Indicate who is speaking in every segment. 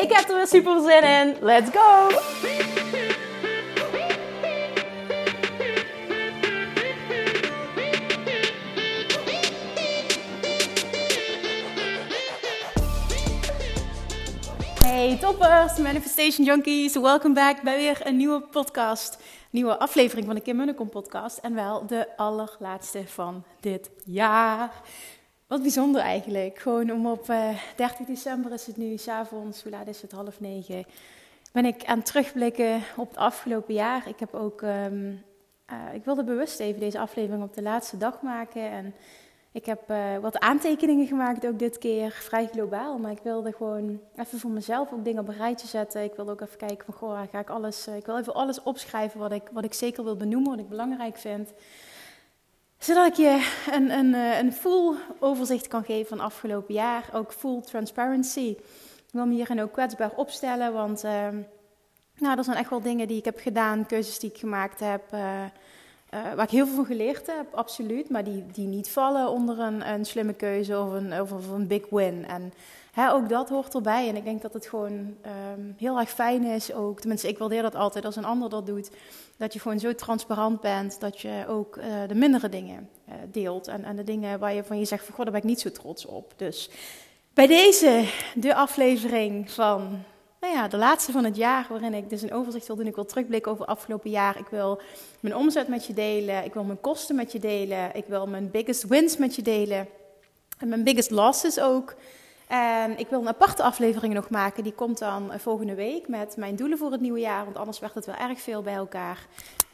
Speaker 1: Ik heb er weer super zin in. Let's go! Hey toppers, Manifestation Junkies, welcome back bij weer een nieuwe podcast. Nieuwe aflevering van de Kim Munnekom podcast en wel de allerlaatste van dit jaar. Wat bijzonder eigenlijk. Gewoon om op uh, eh, 30 december is het nu, s'avonds, hoe laat is het, half negen. Ben ik aan het terugblikken op het afgelopen jaar. Ik heb ook, um, uh, ik wilde bewust even deze aflevering op de laatste dag maken. En ik heb uh, wat aantekeningen gemaakt ook dit keer, vrij globaal. Maar ik wilde gewoon even voor mezelf ook dingen op een rijtje zetten. Ik wilde ook even kijken van, goh, ga ik alles, ik wil even alles opschrijven wat ik, wat ik zeker wil benoemen, wat ik belangrijk vind zodat ik je een, een, eh, een full overzicht kan geven van afgelopen jaar. Ook full transparency. Ik wil me hierin ook kwetsbaar opstellen, want uh, nou, er zijn echt wel dingen die ik heb gedaan, keuzes die ik gemaakt heb, uh, waar ik heel veel van geleerd heb, absoluut. Maar die, die niet vallen onder een, een slimme keuze of een, of, een big win. En hè, ook dat hoort erbij. En ik denk dat het gewoon um, heel erg fijn is ook. Tenminste, ik waardeer dat altijd als een ander dat doet dat je gewoon zo transparant bent dat je ook uh, de mindere dingen uh, deelt. En, en de dingen waar je van je zegt van god, daar ben ik niet zo trots op. Dus bij deze, de aflevering van, nou ja, de laatste van het jaar, waarin ik dus een overzicht wil doen. Ik wil terugblikken over het afgelopen jaar. Ik wil mijn omzet met je delen. Ik wil mijn kosten met je delen. Ik wil mijn biggest wins met je delen. En mijn biggest losses ook. En ik wil een aparte aflevering nog maken. Die komt dan volgende week met mijn doelen voor het nieuwe jaar. Want anders werd het wel erg veel bij elkaar.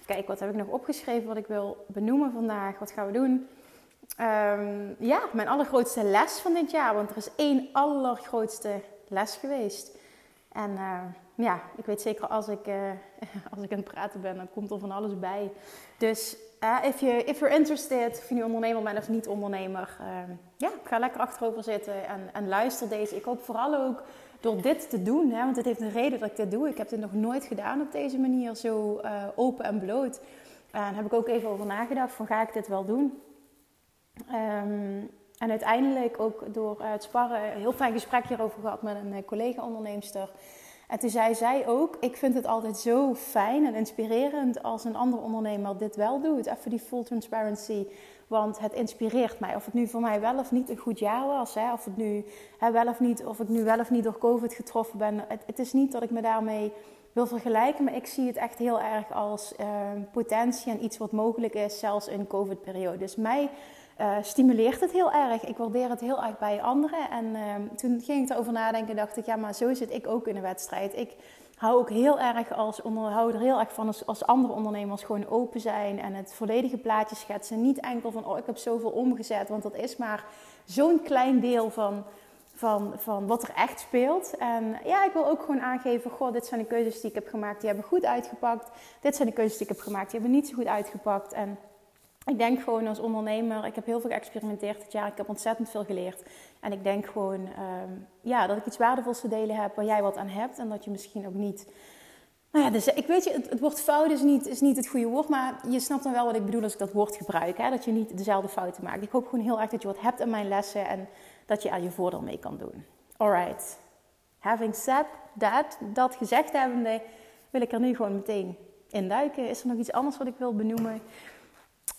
Speaker 1: Kijk, wat heb ik nog opgeschreven wat ik wil benoemen vandaag? Wat gaan we doen? Um, ja, mijn allergrootste les van dit jaar. Want er is één allergrootste les geweest. En uh, ja, ik weet zeker als ik, uh, als ik aan het praten ben, dan komt er van alles bij. Dus uh, if, you, if you're interested, of je nu ondernemer bent of niet ondernemer, uh, ja, ga lekker achterover zitten en, en luister deze. Ik hoop vooral ook door dit te doen, hè, want het heeft een reden dat ik dit doe. Ik heb dit nog nooit gedaan op deze manier, zo uh, open en bloot. En daar heb ik ook even over nagedacht, van ga ik dit wel doen? Um, en uiteindelijk ook door het sparren een heel fijn gesprek hierover gehad met een collega-onderneemster. En toen zei zij ook, ik vind het altijd zo fijn en inspirerend als een andere ondernemer dit wel doet. Even die full transparency, want het inspireert mij. Of het nu voor mij wel of niet een goed jaar was, hè, of, het nu, hè, wel of, niet, of ik nu wel of niet door COVID getroffen ben. Het, is niet dat ik me daarmee wil vergelijken, maar ik zie het echt heel erg als uh, potentie en iets wat mogelijk is, zelfs in COVID-periode. Dus mij uh, stimuleert het heel erg. Ik waardeer het heel erg bij anderen. En uh, toen ging ik erover nadenken en dacht ik, ja, maar zo zit ik ook in een wedstrijd. Ik hou ook heel erg als onderhouder heel erg van als, als andere ondernemers gewoon open zijn en het volledige plaatje schetsen. Niet enkel van, oh, ik heb zoveel omgezet, want dat is maar zo'n klein deel van, van, van wat er echt speelt. En ja, ik wil ook gewoon aangeven, goh, dit zijn de keuzes die ik heb gemaakt, die hebben goed uitgepakt. Dit zijn de keuzes die ik heb gemaakt, die hebben niet zo goed uitgepakt. En ik denk gewoon als ondernemer, ik heb heel veel geëxperimenteerd dit jaar. Ik heb ontzettend veel geleerd. En ik denk gewoon um, ja, dat ik iets waardevols te delen heb waar jij wat aan hebt. En dat je misschien ook niet. Nou ja, dus ik weet je, het, het woord fout is niet, is niet het goede woord. Maar je snapt dan wel wat ik bedoel als ik dat woord gebruik. Hè? Dat je niet dezelfde fouten maakt. Ik hoop gewoon heel erg dat je wat hebt in mijn lessen. En dat je er je voordeel mee kan doen. Alright. Having said that, dat gezegd hebbende, wil ik er nu gewoon meteen induiken. Is er nog iets anders wat ik wil benoemen?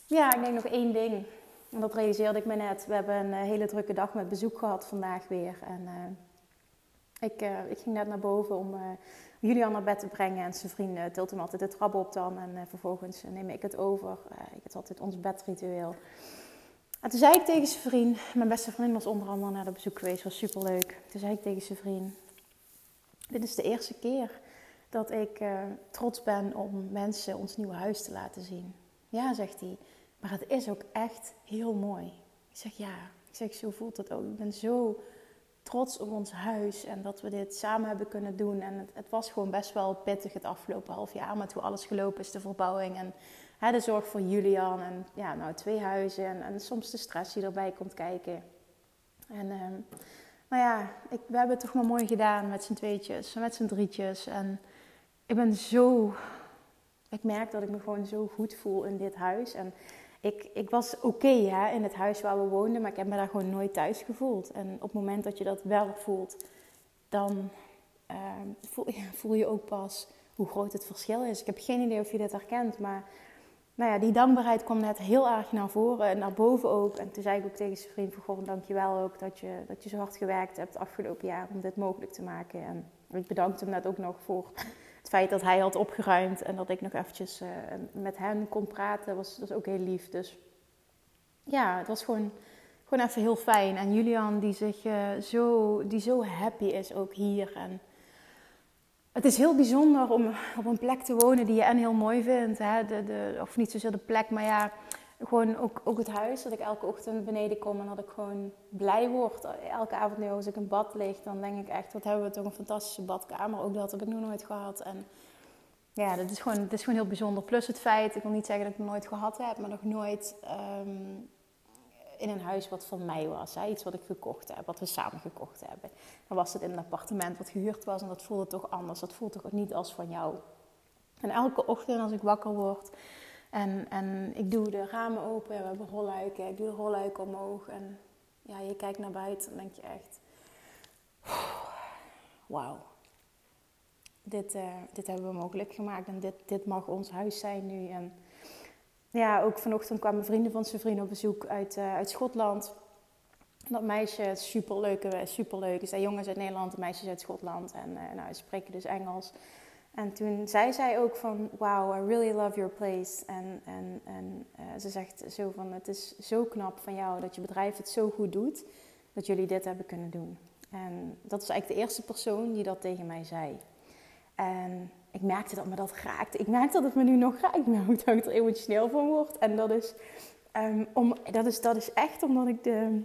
Speaker 1: Ja, ik denk nog één ding. En dat realiseerde ik me net. We hebben een eh, hele drukke dag met bezoek gehad vandaag weer. En uh, ik, uh, ik ging net naar boven om Julian naar bed te brengen. En zijn vriend tilt hem altijd de trap op dan. En vervolgens neem ik het over. ik heb altijd ons bedritueel. En toen zei ik tegen zijn vriend... Mijn beste vriend was onder andere naar de bezoek geweest. was superleuk. Toen zei ik tegen zijn vriend... Dit is de eerste keer dat ik trots ben om mensen ons nieuwe huis te laten zien. Ja, zegt hij. Maar het is ook echt heel mooi. Ik zeg ja. Ik zeg, zo voelt het ook. Ik ben zo trots op ons huis en dat we dit samen hebben kunnen doen. En het, het, was gewoon best wel pittig het afgelopen half jaar met hoe alles gelopen is, de verbouwing en hè, de zorg voor Julian. En ja, nou twee huizen en, en soms de stress die erbij komt kijken. En um, nou ja, ik, we hebben het toch maar mooi gedaan met z'n tweetjes, met z'n drietjes. En ik ben zo, ik merk dat ik me gewoon zo goed voel in dit huis. En ik, ik was oké in het huis waar we woonden, maar ik heb me daar gewoon nooit thuis gevoeld. En op het moment dat je dat wel voelt, dan uh, voel, voel, je ook pas hoe groot het verschil is. Ik heb geen idee of je dit herkent, maar nou ja, die dankbaarheid kwam net heel erg naar voren en naar boven ook. En toen zei ik ook tegen zijn vriend van, goh, dankjewel ook dat je, dat je zo hard gewerkt hebt afgelopen jaar om dit mogelijk te maken. En ik bedankte hem net ook nog voor het feit dat hij had opgeruimd en dat ik nog eventjes uh, met hen kon praten, was, was ook heel lief. Dus ja, het was gewoon, gewoon even heel fijn. En Julian, die, zich, uh, zo, die zo happy is ook hier. En het is heel bijzonder om op een plek te wonen die je en heel mooi vindt. Hè? De, de, of niet zozeer de plek, maar ja, gewoon ook, ook het huis. Dat ik elke ochtend beneden kom en dat ik gewoon blij word. Elke avond nu als ik in bad lig, dan denk ik echt, wat hebben we toch een fantastische badkamer. Ook dat heb ik nog nooit gehad. En ja, dat is gewoon, dat is gewoon heel bijzonder. Plus het feit, ik wil niet zeggen dat ik het nooit gehad heb, maar nog nooit um, in een huis wat van mij was. Hè? Iets wat ik gekocht heb, wat we samen gekocht hebben. Dan was het in een appartement wat gehuurd was en dat voelde toch anders. Dat voelt toch niet als van jou. En elke ochtend als ik wakker word en, ik doe de ramen open, we hebben rolluiken, ik doe de rolluiken omhoog en ja, je kijkt naar buiten en denk je echt, wauw. Dit, uh, dit hebben we mogelijk gemaakt en dit, dit mag ons huis zijn nu. En ja, ook vanochtend kwamen vrienden van zijn vriend op bezoek uit, uh, uit Schotland. Dat meisje, superleuke, superleuk is. Dat jongens uit Nederland, meisjes uit Schotland. En nou, ze spreken dus Engels. En toen zei zij ook van, wow, I really love your place. En, en, en uh, ze zegt zo van, het is zo knap van jou dat je bedrijf het zo goed doet, dat jullie dit hebben kunnen doen. En dat is eigenlijk de eerste persoon die dat tegen mij zei. En ik merkte dat me dat raakte. Ik merkte dat het me nu nog raakt, maar dat ik er emotioneel van word. En dat is, um, om, dat is, dat is echt omdat ik de,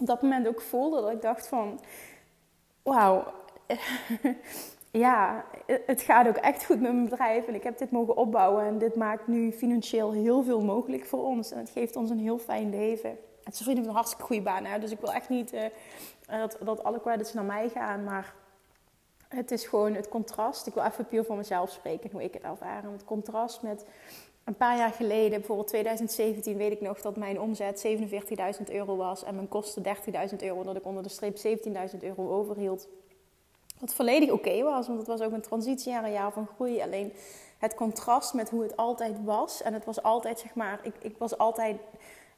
Speaker 1: op dat moment ook voelde dat ik dacht van... Wauw, ja, het gaat ook echt goed met mijn bedrijf. En ik heb dit mogen opbouwen. En dit maakt nu financieel heel veel mogelijk voor ons. En het geeft ons een heel fijn leven. Het is vrienden een hartstikke goede baan. Hè? Dus ik wil echt niet uh, dat, dat alle credits naar mij gaan. Maar het is gewoon het contrast. Ik wil even puur voor mezelf spreken, hoe ik het ervaar. Het contrast met een paar jaar geleden, bijvoorbeeld 2017, weet ik nog dat mijn omzet 47.000 euro was en mijn kosten 30.000 euro, dat ik onder de streep 17.000 euro overhield. Wat volledig oké was, want het was ook een transitiejaar, een jaar van groei. Alleen het contrast met hoe het altijd was. En het was altijd, zeg maar, ik, ik was altijd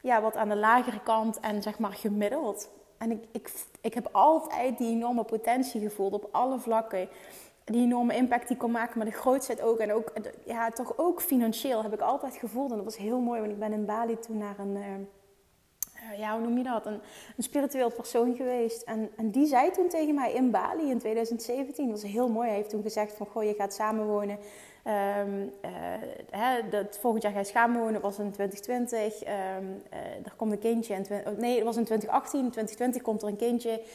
Speaker 1: ja, wat aan de lagere kant en zeg maar gemiddeld. En ik, ik, ik heb altijd die enorme potentie gevoeld op alle vlakken. Die enorme impact die ik kon maken, maar de grootheid ook. En ook, ja, toch ook financieel heb ik altijd gevoeld. En dat was heel mooi, want ik ben in Bali toen naar een, uh, ja, hoe noem je dat? Een, een spiritueel persoon geweest. En, en die zei toen tegen mij in Bali in 2017, dat was heel mooi. Hij heeft toen gezegd van, goh, je gaat samenwonen Um, hè, dat volgend jaar ga je samenwonen, was in 2020. Um, uh, er komt een kindje. In, oh, nee, het was in 2018. In 2020 komt er een kindje. Uh,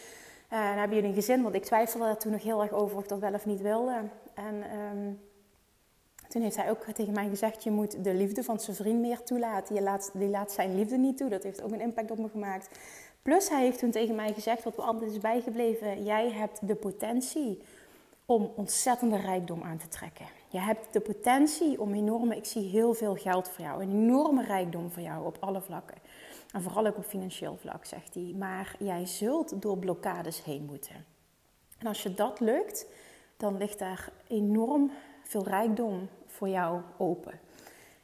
Speaker 1: dan hebben jullie een gezin, want ik twijfelde daar toen nog heel erg over of ik dat wel of niet wilde. En um, toen heeft hij ook tegen mij gezegd: Je moet de liefde van zijn vriend meer toelaten. Je laat, die laat zijn liefde niet toe. Dat heeft ook een impact op me gemaakt. Plus, hij heeft toen tegen mij gezegd: Wat me altijd is bijgebleven: Jij hebt de potentie om ontzettende rijkdom aan te trekken. Je hebt de potentie om enorme, ik zie heel veel geld voor jou, een enorme rijkdom voor jou op alle vlakken. En vooral ook op financieel vlak, zegt hij. Maar jij zult door blokkades heen moeten. En als je dat lukt, dan ligt daar enorm veel rijkdom voor jou open.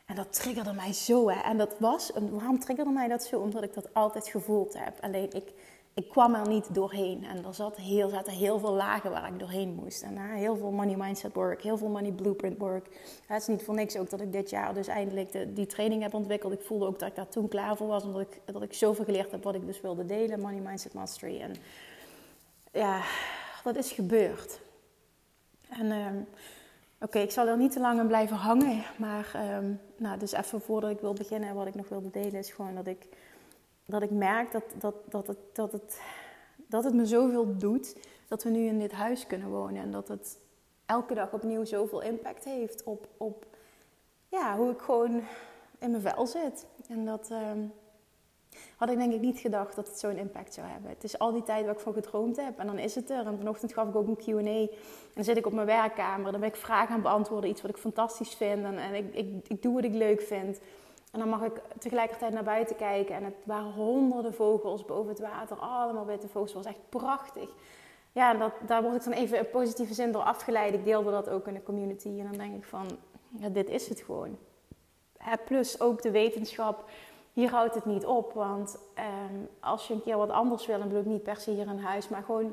Speaker 1: En dat triggerde mij zo. Hè. En dat was, waarom triggerde mij dat zo? Omdat ik dat altijd gevoeld heb. Alleen ik ik kwam er niet doorheen. En er zat heel, zaten heel veel lagen waar ik doorheen moest. En heel veel money mindset work, heel veel money blueprint work. het is niet voor niks ook dat ik dit jaar dus eindelijk de, die training heb ontwikkeld. Ik voelde ook dat ik daar toen klaar voor was. Omdat ik, dat ik zoveel geleerd heb wat ik dus wilde delen. Money mindset mastery. En ja, dat is gebeurd. En um, oké, ik zal er niet te lang aan blijven hangen. Maar um, nou, dus even voordat ik wil beginnen, wat ik nog wilde delen is gewoon dat ik dat ik merk dat, dat, dat, het, dat, het, dat het me zoveel doet dat we nu in dit huis kunnen wonen. En dat het elke dag opnieuw zoveel impact heeft op, op ja, hoe ik gewoon in mijn vel zit. En dat ehm, had ik denk ik niet gedacht dat het zo'n impact zou hebben. Het is al die tijd waar ik van gedroomd heb en dan is het er. En vanochtend gaf ik ook een Q&A en dan zit ik op mijn werkkamer. Dan ben ik vragen aan beantwoorden, iets wat ik fantastisch vind. En, ik, ik, ik doe wat ik leuk vind. En dan mag ik tegelijkertijd naar buiten kijken. En het waren honderden vogels boven het water. Allemaal witte vogels. Het was echt prachtig. Ja, dat, daar word ik dan even in positieve zin door afgeleid. Ik deelde dat ook in de community. En dan denk ik van, ja, dit is het gewoon. Plus ook de wetenschap. Hier houdt het niet op. Want ehm, als je een keer wat anders wil, dan bedoel ik niet per se hier in huis. Maar gewoon,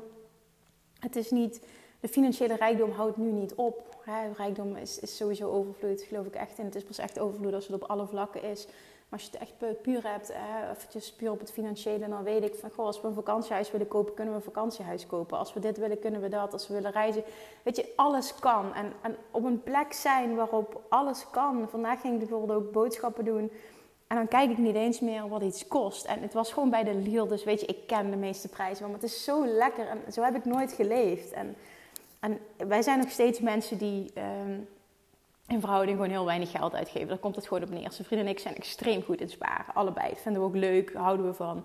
Speaker 1: het is niet de financiële rijkdom houdt nu niet op. Hè. Rijkdom is, sowieso overvloed, geloof ik echt. En het is pas echt overvloed als het op alle vlakken is. Maar als je het echt puur hebt, eventjes puur op het financiële, dan weet ik van, goh, als we een vakantiehuis willen kopen, kunnen we een vakantiehuis kopen. Als we dit willen, kunnen we dat. Als we willen reizen, weet je, alles kan. En, en op een plek zijn waarop alles kan. Vandaag ging ik bijvoorbeeld ook boodschappen doen. En dan kijk ik niet eens meer wat iets kost. En het was gewoon bij de Lidl, dus weet je, ik ken de meeste prijzen. Maar het is zo lekker en zo heb ik nooit geleefd. En en wij zijn nog steeds mensen die um, in verhouding gewoon heel weinig geld uitgeven. Daar komt het gewoon op neer. Zijn vrienden en ik zijn extreem goed in sparen. Allebei. Dat vinden we ook leuk, houden we van.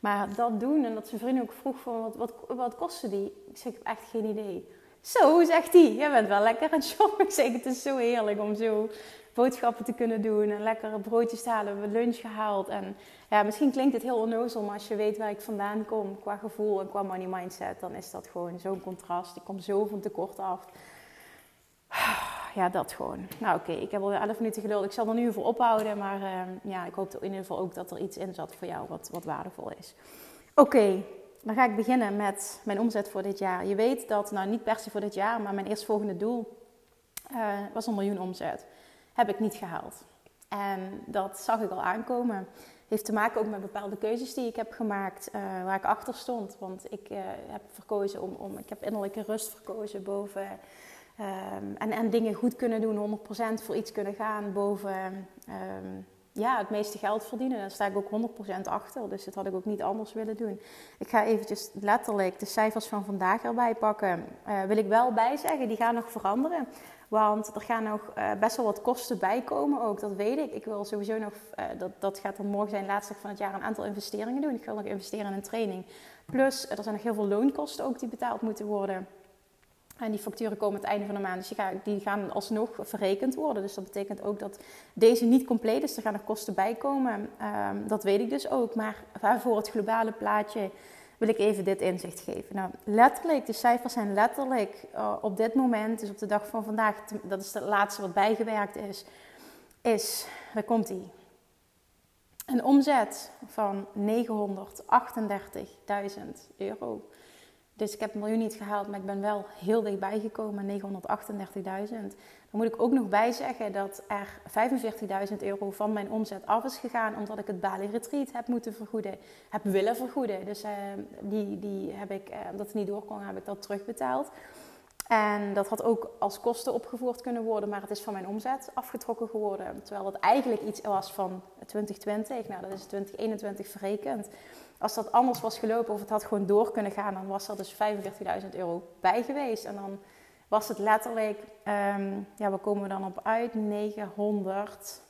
Speaker 1: Maar dat doen en dat zijn vrienden ook vroeg van wat, wat, wat kosten die? Ik zeg, ik heb echt geen idee. Zo, zegt hij. Jij bent wel lekker aan het shoppen. Ik zeg, het is zo heerlijk om zo boodschappen te kunnen doen en lekkere broodjes te halen. We hebben lunch gehaald. En ja, misschien klinkt het heel onnozel, maar als je weet waar ik vandaan kom qua gevoel en qua money mindset, dan is dat gewoon zo'n contrast. Ik kom zo van tekort af. Ja, dat gewoon. Nou oké, ik heb alweer 11 minuten geduld. Ik zal er nu voor ophouden, maar uh, ja, ik hoop in ieder geval ook dat er iets in zat voor jou wat, wat waardevol is. Oké, dan ga ik beginnen met mijn omzet voor dit jaar. Je weet dat, nou niet per se voor dit jaar, maar mijn eerstvolgende doel uh, was een miljoen omzet heb ik niet gehaald. En dat zag ik al aankomen. Heeft te maken ook met bepaalde keuzes die ik heb gemaakt, uh, waar ik achter stond. Want ik uh, heb verkozen om, om, ik heb innerlijke rust verkozen boven. Um, en, en dingen goed kunnen doen, 100% voor iets kunnen gaan boven um, ja, het meeste geld verdienen. Daar sta ik ook 100% achter. Dus dat had ik ook niet anders willen doen. Ik ga eventjes letterlijk de cijfers van vandaag erbij pakken. Uh, wil ik wel bijzeggen, die gaan nog veranderen. Want er gaan nog uh, best wel wat kosten bij komen ook, dat weet ik. Ik wil sowieso nog, uh, dat, dat gaat dan morgen zijn, laatste van het jaar, een aantal investeringen doen. Ik wil nog investeren in een training. Plus, er zijn nog heel veel loonkosten ook die betaald moeten worden. En die facturen komen het einde van de maand, dus die gaan, alsnog verrekend worden. Dus dat betekent ook dat deze niet compleet is. Er gaan nog kosten bij komen. Um, dat weet ik dus ook. Maar voor het globale plaatje wil ik even dit inzicht geven. Nou, letterlijk, de cijfers zijn letterlijk uh, op dit moment, dus op de dag van vandaag, dat is het laatste wat bijgewerkt is, is, daar komt hij, een omzet van 938.000 euro. Dus ik heb een miljoen niet gehaald, maar ik ben wel heel dichtbij gekomen, 938.000 moet ik ook nog bij zeggen dat er 45.000 euro van mijn omzet af is gegaan. Omdat ik het Bali Retreat heb moeten vergoeden. Heb willen vergoeden. Dus uh, die, die heb ik, uh, omdat het niet door kon, heb ik dat terugbetaald. En dat had ook als kosten opgevoerd kunnen worden, maar het is van mijn omzet afgetrokken geworden. Terwijl het eigenlijk iets was van 2020. Nou, dat is 2021 verrekend. Als dat anders was gelopen of het had gewoon door kunnen gaan, dan was er dus 45.000 euro bij geweest. En dan was het letterlijk, um, ja, waar komen we dan op uit? 900.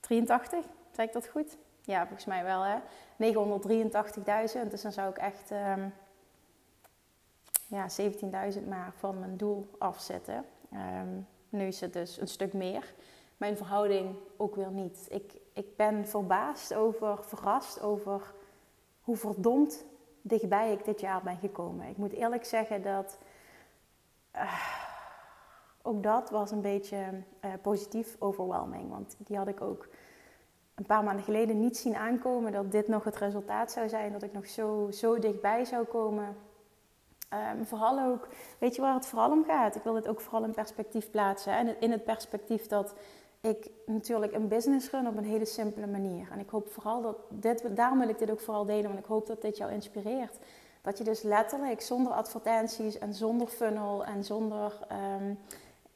Speaker 1: 83, zeg ik dat goed? Ja, volgens mij wel hè. 983.000, dus dan zou ik echt um, ja, 17.000 maar van mijn doel afzetten. Um, nu is het dus een stuk meer. Mijn verhouding ook weer niet. Ik, ik ben verbaasd over, verrast over hoe verdomd dichtbij ik dit jaar ben gekomen. Ik moet eerlijk zeggen dat uh, ook dat was een beetje uh, positief overwhelming. Want die had ik ook een paar maanden geleden niet zien aankomen dat dit nog het resultaat zou zijn. Dat ik nog zo, zo dichtbij zou komen. Um, vooral ook, weet je waar het vooral om gaat? Ik wil het ook vooral in perspectief plaatsen. En in het perspectief dat ik natuurlijk een business run op een hele simpele manier. En ik hoop vooral dat dit, daarom wil ik dit ook vooral delen, want ik hoop dat dit jou inspireert. Dat je dus letterlijk zonder advertenties en zonder funnel en zonder um,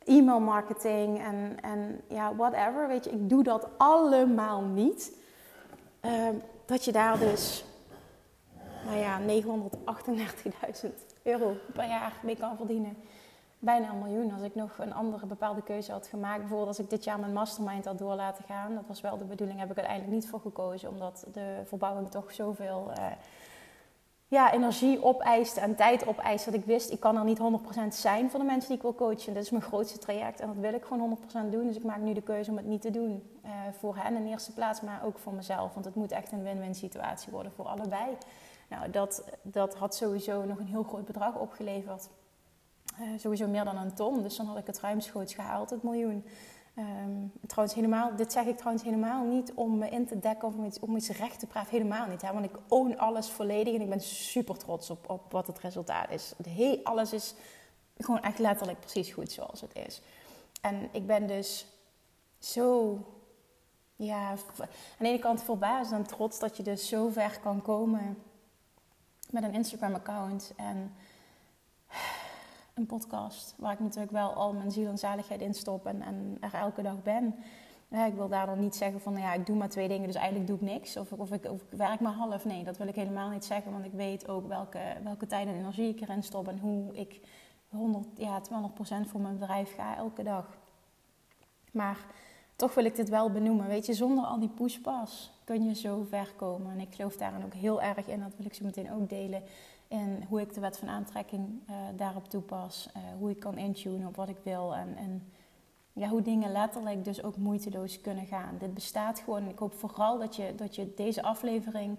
Speaker 1: e-mail marketing en, en ja, whatever, weet je, ik doe dat allemaal niet. Um, dat je daar dus, nou ja, 938.000 euro per jaar mee kan verdienen. Bijna een miljoen. Als ik nog een andere bepaalde keuze had gemaakt, bijvoorbeeld als ik dit jaar mijn mastermind had door laten gaan, dat was wel de bedoeling, heb ik uiteindelijk niet voor gekozen, omdat de verbouwing toch zoveel. Uh, ja, energie opeist en tijd opeist. Dat ik wist, ik kan er niet 100% zijn voor de mensen die ik wil coachen. Dit is mijn grootste traject en dat wil ik gewoon 100% doen. Dus ik maak nu de keuze om het niet te doen. Uh, voor hen in eerste plaats, maar ook voor mezelf. Want het moet echt een win-win situatie worden voor allebei. Nou, dat, dat had sowieso nog een heel groot bedrag opgeleverd. Uh, sowieso meer dan een ton. Dus dan had ik het ruimschoots gehaald, het miljoen. Um, trouwens, helemaal, dit zeg ik trouwens helemaal niet om me in te dekken of om iets, om iets recht te praten. Helemaal niet. Hè? Want ik own alles volledig en ik ben super trots op, op wat het resultaat is. Alles is gewoon echt letterlijk precies goed zoals het is. En ik ben dus zo, ja, aan de ene kant verbaasd en trots dat je dus zo ver kan komen met een Instagram-account. En een podcast waar ik natuurlijk wel al mijn ziel en zaligheid in stop en, en er elke dag ben. ik wil daar dan niet zeggen van, nou ja, ik doe maar twee dingen, dus eigenlijk doe ik niks. Of, of, ik, of ik werk maar half. Nee, dat wil ik helemaal niet zeggen, want ik weet ook welke, welke tijd en energie ik erin stop en hoe ik 100, ja, 200% voor mijn bedrijf ga elke dag. Maar toch wil ik dit wel benoemen. Weet je, zonder al die pushpas kun je zo ver komen. En ik geloof daarin ook heel erg in, dat wil ik zo meteen ook delen. En hoe ik de wet van aantrekking uh, daarop toepas. Uh, hoe ik kan intunen op wat ik wil. En, en ja, hoe dingen letterlijk dus ook moeiteloos kunnen gaan. Dit bestaat gewoon. Ik hoop vooral dat je, dat je deze aflevering,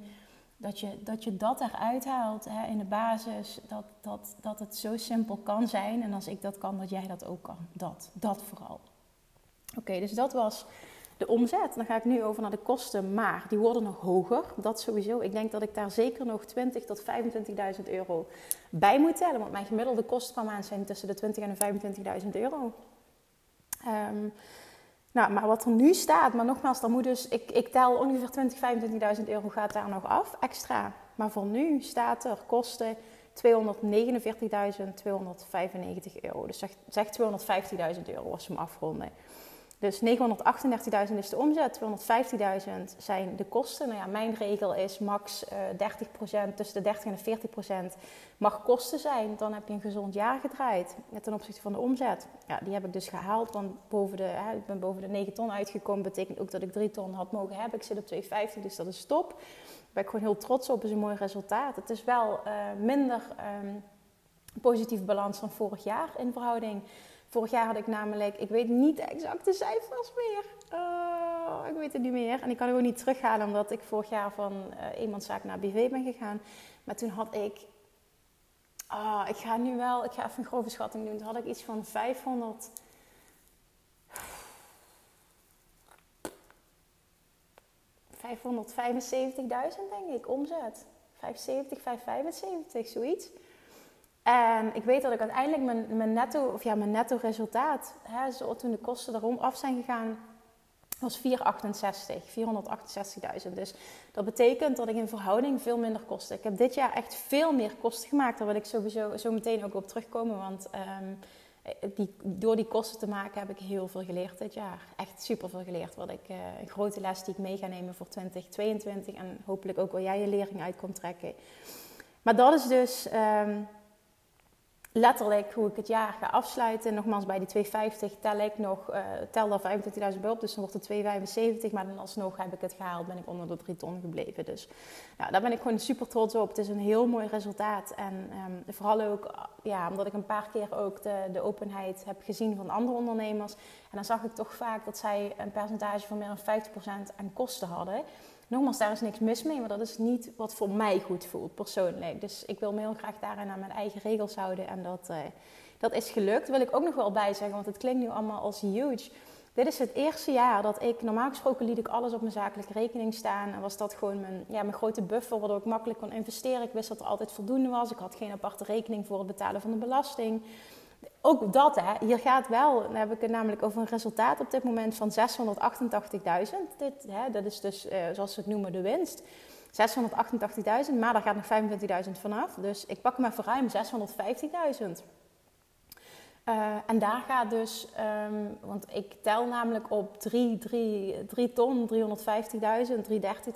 Speaker 1: dat je dat, je dat eruit haalt hè, in de basis. Dat, dat, dat het zo simpel kan zijn. En als ik dat kan, dat jij dat ook kan. Dat, dat vooral. Oké, dus dat was de omzet. Dan ga ik nu over naar de kosten, maar die worden nog hoger. Dat sowieso. Ik denk dat ik daar zeker nog 20 tot 25.000 euro bij moet tellen. Want mijn gemiddelde kosten per maand zijn tussen de 20 en de 25.000 euro. Ehm, nou, maar wat er nu staat, maar nogmaals, dan moet dus, ik, ik tel ongeveer 20, 25.000 euro gaat daar nog af, extra. Maar voor nu staat er kosten 249.295 euro. Dus zeg, zeg 250.000 euro als we hem afronden. Dus 938.000 is de omzet, 250.000 zijn de kosten. Nou ja, mijn regel is max uh, eh, 30%, tussen de 30 en de 40% mag kosten zijn. Dan heb je een gezond jaar gedraaid ten opzichte van de omzet. Ja, die heb ik dus gehaald, want boven de, hè, ik ben boven de 9 ton uitgekomen. Betekent ook dat ik 3 ton had mogen hebben. Ik zit op 250, dus dat is top. Daar ben ik gewoon heel trots op, is een mooi resultaat. Het is wel uh, minder um, positieve balans dan vorig jaar in verhouding. Vorig jaar had ik namelijk, ik weet niet de exacte cijfers meer. Oh, ik weet het niet meer. En ik kan ook niet terughalen, omdat ik vorig jaar van uh, eenmanszaak naar BV ben gegaan. Maar toen had ik, oh, ik ga nu wel, ik ga even een grove schatting doen. Toen had ik iets van 500. 575.000 denk ik, omzet. 75, 575, zoiets. En ik weet dat ik uiteindelijk mijn, mijn, netto, of ja, mijn netto resultaat, hè, toen de kosten erom af zijn gegaan, was 468, 468.000. Dus dat betekent dat ik in verhouding veel minder kosten. Ik heb dit jaar echt veel meer kosten gemaakt. Daar wil ik sowieso zo meteen ook op terugkomen. Want um, die, door die kosten te maken heb ik heel veel geleerd dit jaar. Echt super veel geleerd. Wat ik, uh, een grote les die ik mee ga nemen voor 2022. En hopelijk ook wel jij je lering uit kon trekken. Maar dat is dus... Um, letterlijk hoe ik het jaar ga afsluiten. Nogmaals, bij die 250 tel ik nog, uh, tel daar 25.000 bij op, dus dan wordt het 275. Maar dan alsnog heb ik het gehaald, ben ik onder de 3 ton gebleven. Dus ja, daar ben ik gewoon super trots op. Het is een heel mooi resultaat. En um, vooral ook, ja, omdat ik een paar keer ook de, de openheid heb gezien van andere ondernemers. En dan zag ik toch vaak dat zij een percentage van meer dan 50% aan kosten hadden. Nogmaals, daar is niks mis mee, maar dat is niet wat voor mij goed voelt persoonlijk. Dus ik wil me heel graag daarin aan mijn eigen regels houden. En dat, uh, dat is gelukt. Wil ik ook nog wel bij zeggen, want het klinkt nu allemaal als huge. Dit is het eerste jaar dat ik, normaal gesproken liet ik alles op mijn zakelijke rekening staan. En was dat gewoon mijn, ja, mijn grote buffer, waardoor ik makkelijk kon investeren. Ik wist dat er altijd voldoende was. Ik had geen aparte rekening voor het betalen van de belasting ook dat, hè, hier gaat wel, dan heb ik het namelijk over een resultaat op dit moment van 688.000. Dat is dus, uh, zoals ze het noemen, de winst. 688.000, maar daar gaat nog 25.000 vanaf. Dus ik pak hem even ruim 650.000. Uh, en daar gaat dus, um, want ik tel namelijk op 3, 3, 3 ton, 350.000, 330,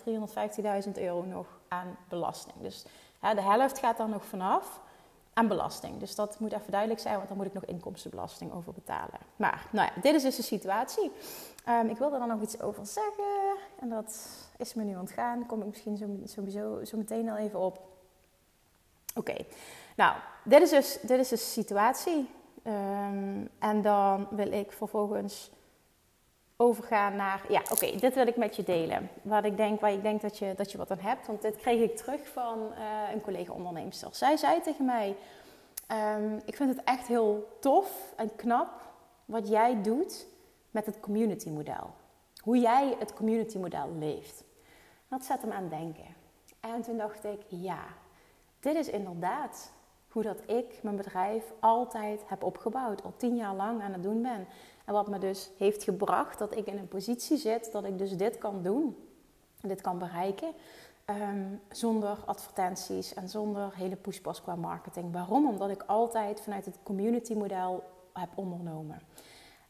Speaker 1: 350.000 euro nog aan belasting. Dus ja, de helft gaat dan nog vanaf aan belasting. Dus dat moet even duidelijk zijn, want dan moet ik nog inkomstenbelasting over betalen. Maar nou ja, dit is dus de situatie. Um, ik wilde er dan nog iets over zeggen. En dat is me nu ontgaan. Kom ik misschien zo, sowieso zo meteen al even op. Oké, nou, dit is dus, dit is dus de situatie. Um, en dan wil ik vervolgens overgaan naar, ja, oké, dit wil ik met je delen. Wat ik denk, waar ik denk dat je, dat je wat aan hebt. Want dit kreeg ik terug van uh, een collega-onderneemster. Zij zei tegen mij, um, ik vind het echt heel tof en knap wat jij doet met het community model. Hoe jij het community model leeft. Dat zet hem aan denken. En toen dacht ik, ja, dit is inderdaad hoe dat ik mijn bedrijf altijd heb opgebouwd. Al tien jaar lang aan het doen ben. En wat me dus heeft gebracht dat ik in een positie zit dat ik dus dit kan doen. Dit kan bereiken. Um, zonder advertenties en zonder hele pushpas qua marketing. Waarom? Omdat ik altijd vanuit het community model heb ondernomen.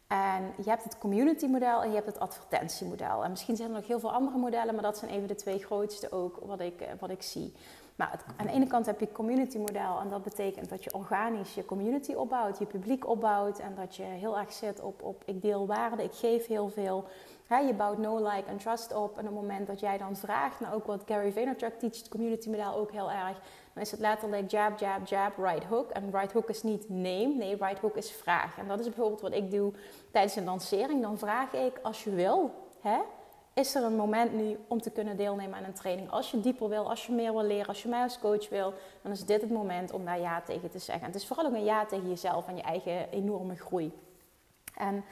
Speaker 1: En je hebt het community model en je hebt het advertentiemodel. En misschien zijn er nog heel veel andere modellen, maar dat zijn even de twee grootste ook wat ik, eh, wat ik zie. Maar aan de ene kant heb je community model en dat betekent dat je organisch je community opbouwt, je publiek opbouwt en dat je heel erg zit op, op ik deel waarde, ik geef heel veel. je bouwt no, like en trust op en op het moment dat jij dan vraagt, nou ook wat Gary Vaynerchuk teacht, het community model ook heel erg, dan is het letterlijk jab, jab, jab, right hook. En right hook is niet neem, nee, right hook is vraag. En dat is bijvoorbeeld wat ik doe tijdens een lancering. Dan vraag ik, als je wil, hè, is er een moment nu om te kunnen deelnemen aan een training. Als je dieper wil, als je meer wil leren, als je mij als coach wil, dan is dit het moment om daar ja tegen te zeggen. En het is vooral ook een ja tegen jezelf en je eigen enorme groei. En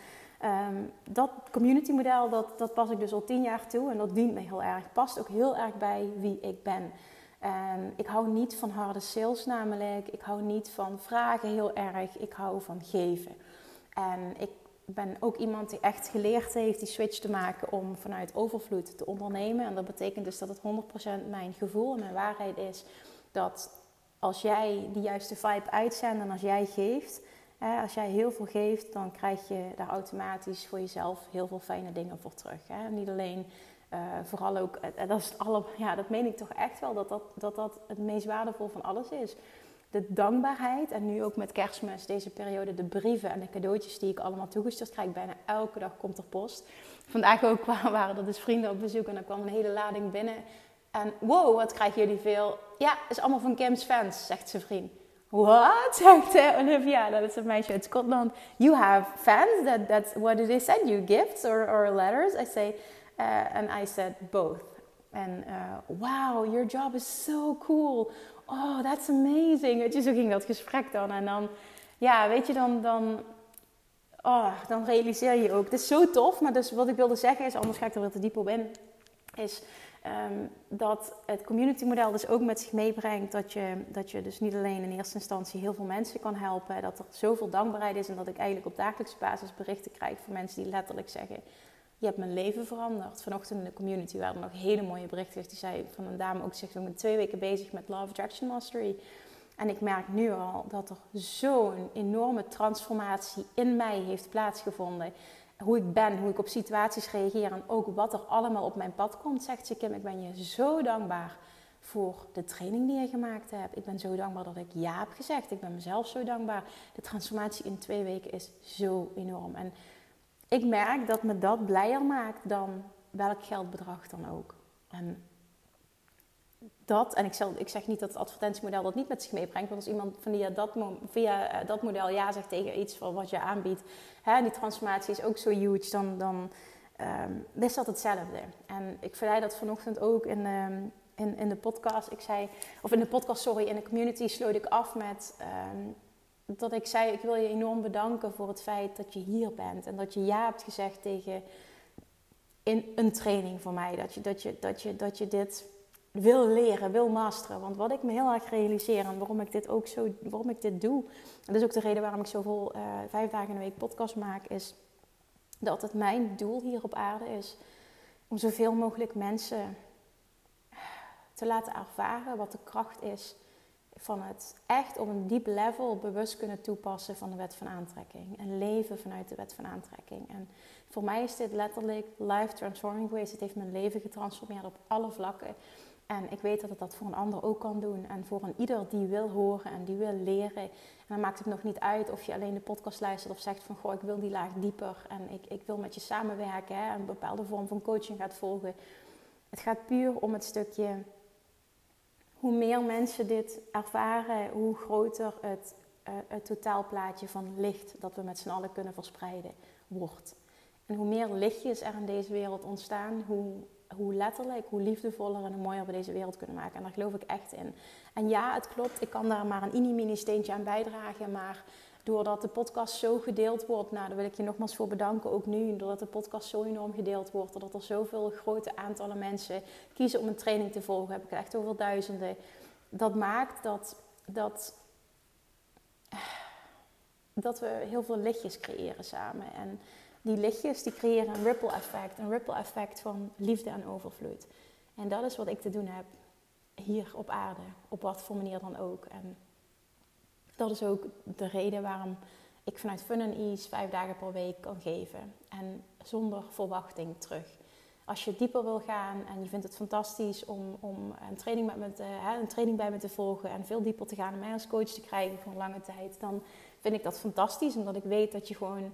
Speaker 1: um, dat community model, dat, dat pas ik dus al tien jaar toe en dat dient me heel erg. Past ook heel erg bij wie ik ben. En ik hou niet van harde sales namelijk. Ik hou niet van vragen heel erg. Ik hou van geven. En ik ben ook iemand die echt geleerd heeft die switch te maken om vanuit overvloed te ondernemen. En dat betekent dus dat het 100% mijn gevoel en mijn waarheid is dat als jij die juiste vibe uitzendt en als jij geeft, hè, als jij heel veel geeft, dan krijg je daar automatisch voor jezelf heel veel fijne dingen voor terug. Hè. Niet alleen uh, vooral ook, uh, dat, is alle, ja, dat meen ik toch echt wel, dat dat, dat dat het meest waardevol van alles is. De dankbaarheid en nu ook met kerstmis, deze periode, de brieven en de cadeautjes die ik allemaal toegestuurd krijg. Bijna elke dag komt er post. Vandaag ook waren er dus vrienden op bezoek en er kwam een hele lading binnen. En wow, wat krijgen jullie veel? Ja, is allemaal van Kim's fans, zegt zijn vriend. What? Zegt Olivia, dat is een meisje uit Schotland. You have fans? That, that's what did they send you? Gifts or, or letters? I say, uh, and I said both. En uh, wow, your job is so cool. Oh, that's amazing. Weet je, zo ging dat gesprek dan. En dan, ja, weet je, dan, dan, oh, dan realiseer je ook. Het is zo tof, maar dus wat ik wilde zeggen is, anders ga ik er weer te diep op in, is um, dat het community model dus ook met zich meebrengt dat je, dat je dus niet alleen in eerste instantie heel veel mensen kan helpen, dat er zoveel dankbaarheid is en dat ik eigenlijk op dagelijkse basis berichten krijg van mensen die letterlijk zeggen je hebt mijn leven veranderd. Vanochtend in de community waren er nog hele mooie berichten. Die zei van een dame ook, zegt, ik ben twee weken bezig met Love Attraction Mastery. En ik merk nu al dat er zo'n enorme transformatie in mij heeft plaatsgevonden. Hoe ik ben, hoe ik op situaties reageer en ook wat er allemaal op mijn pad komt, zegt ze Kim. Ik ben je zo dankbaar voor de training die je gemaakt hebt. Ik ben zo dankbaar dat ik ja heb gezegd. Ik ben mezelf zo dankbaar. De transformatie in twee weken is zo enorm. En ik merk dat me dat blijer maakt dan welk geldbedrag dan ook. En dat, en ik, zal, ik zeg niet dat het advertentiemodel dat niet met zich meebrengt, want als iemand via dat, via eh, dat model ja zegt tegen iets van wat je aanbiedt, hè, die transformatie is ook zo huge, dan, dan um, is dat hetzelfde. En ik verleid dat vanochtend ook in, um, in, in de podcast. Ik zei, of in de podcast, sorry, in de community sloot ik af met um, dat ik zei: Ik wil je enorm bedanken voor het feit dat je hier bent. En dat je ja hebt gezegd tegen in een training voor mij. Dat je, dat je, dat je, dat je dit wil leren, wil masteren. Want wat ik me heel erg realiseer en waarom ik dit ook zo, waarom ik dit doe. En dat is ook de reden waarom ik zoveel uh, vijf dagen in de week podcast maak. Is dat het mijn doel hier op aarde is om zoveel mogelijk mensen te laten ervaren wat de kracht is van het echt op een diep level bewust kunnen toepassen van de wet van aantrekking. En leven vanuit de wet van aantrekking. En voor mij is dit letterlijk life transforming geweest. Het heeft mijn leven getransformeerd op alle vlakken. En ik weet dat het dat voor een ander ook kan doen. En voor een ieder die wil horen en die wil leren. En dan maakt het nog niet uit of je alleen de podcast luistert of zegt van goh, ik wil die laag dieper en ik, ik wil met je samenwerken hè, en een bepaalde vorm van coaching gaat volgen. Het gaat puur om het stukje hoe meer mensen dit ervaren, hoe groter het, uh, het totaalplaatje van licht dat we met z'n allen kunnen verspreiden wordt. En hoe meer lichtjes er in deze wereld ontstaan, hoe, hoe letterlijk, hoe liefdevoller en hoe mooier we deze wereld kunnen maken. En daar geloof ik echt in. En ja, het klopt, ik kan daar maar een mini-mini steentje aan bijdragen, maar doordat de podcast zo gedeeld wordt, nou, daar wil ik je nogmaals voor bedanken, ook nu, doordat de podcast zo enorm gedeeld wordt, doordat er zoveel grote aantallen mensen kiezen om een training te volgen, heb ik echt over duizenden. Dat maakt dat, dat, dat we heel veel lichtjes creëren samen. En die lichtjes die creëren een ripple effect, een ripple effect van liefde en overvloed. En dat is wat ik te doen heb hier op aarde, op wat voor manier dan ook. En dat is ook de reden waarom ik vanuit Fun and Ease vijf dagen per week kan geven. En zonder verwachting terug. Als je dieper wil gaan en je vindt het fantastisch om, om een, training met hè, een training bij me te volgen en veel dieper te gaan en mij als coach te krijgen voor een lange tijd, dan vind ik dat fantastisch. Omdat ik weet dat je gewoon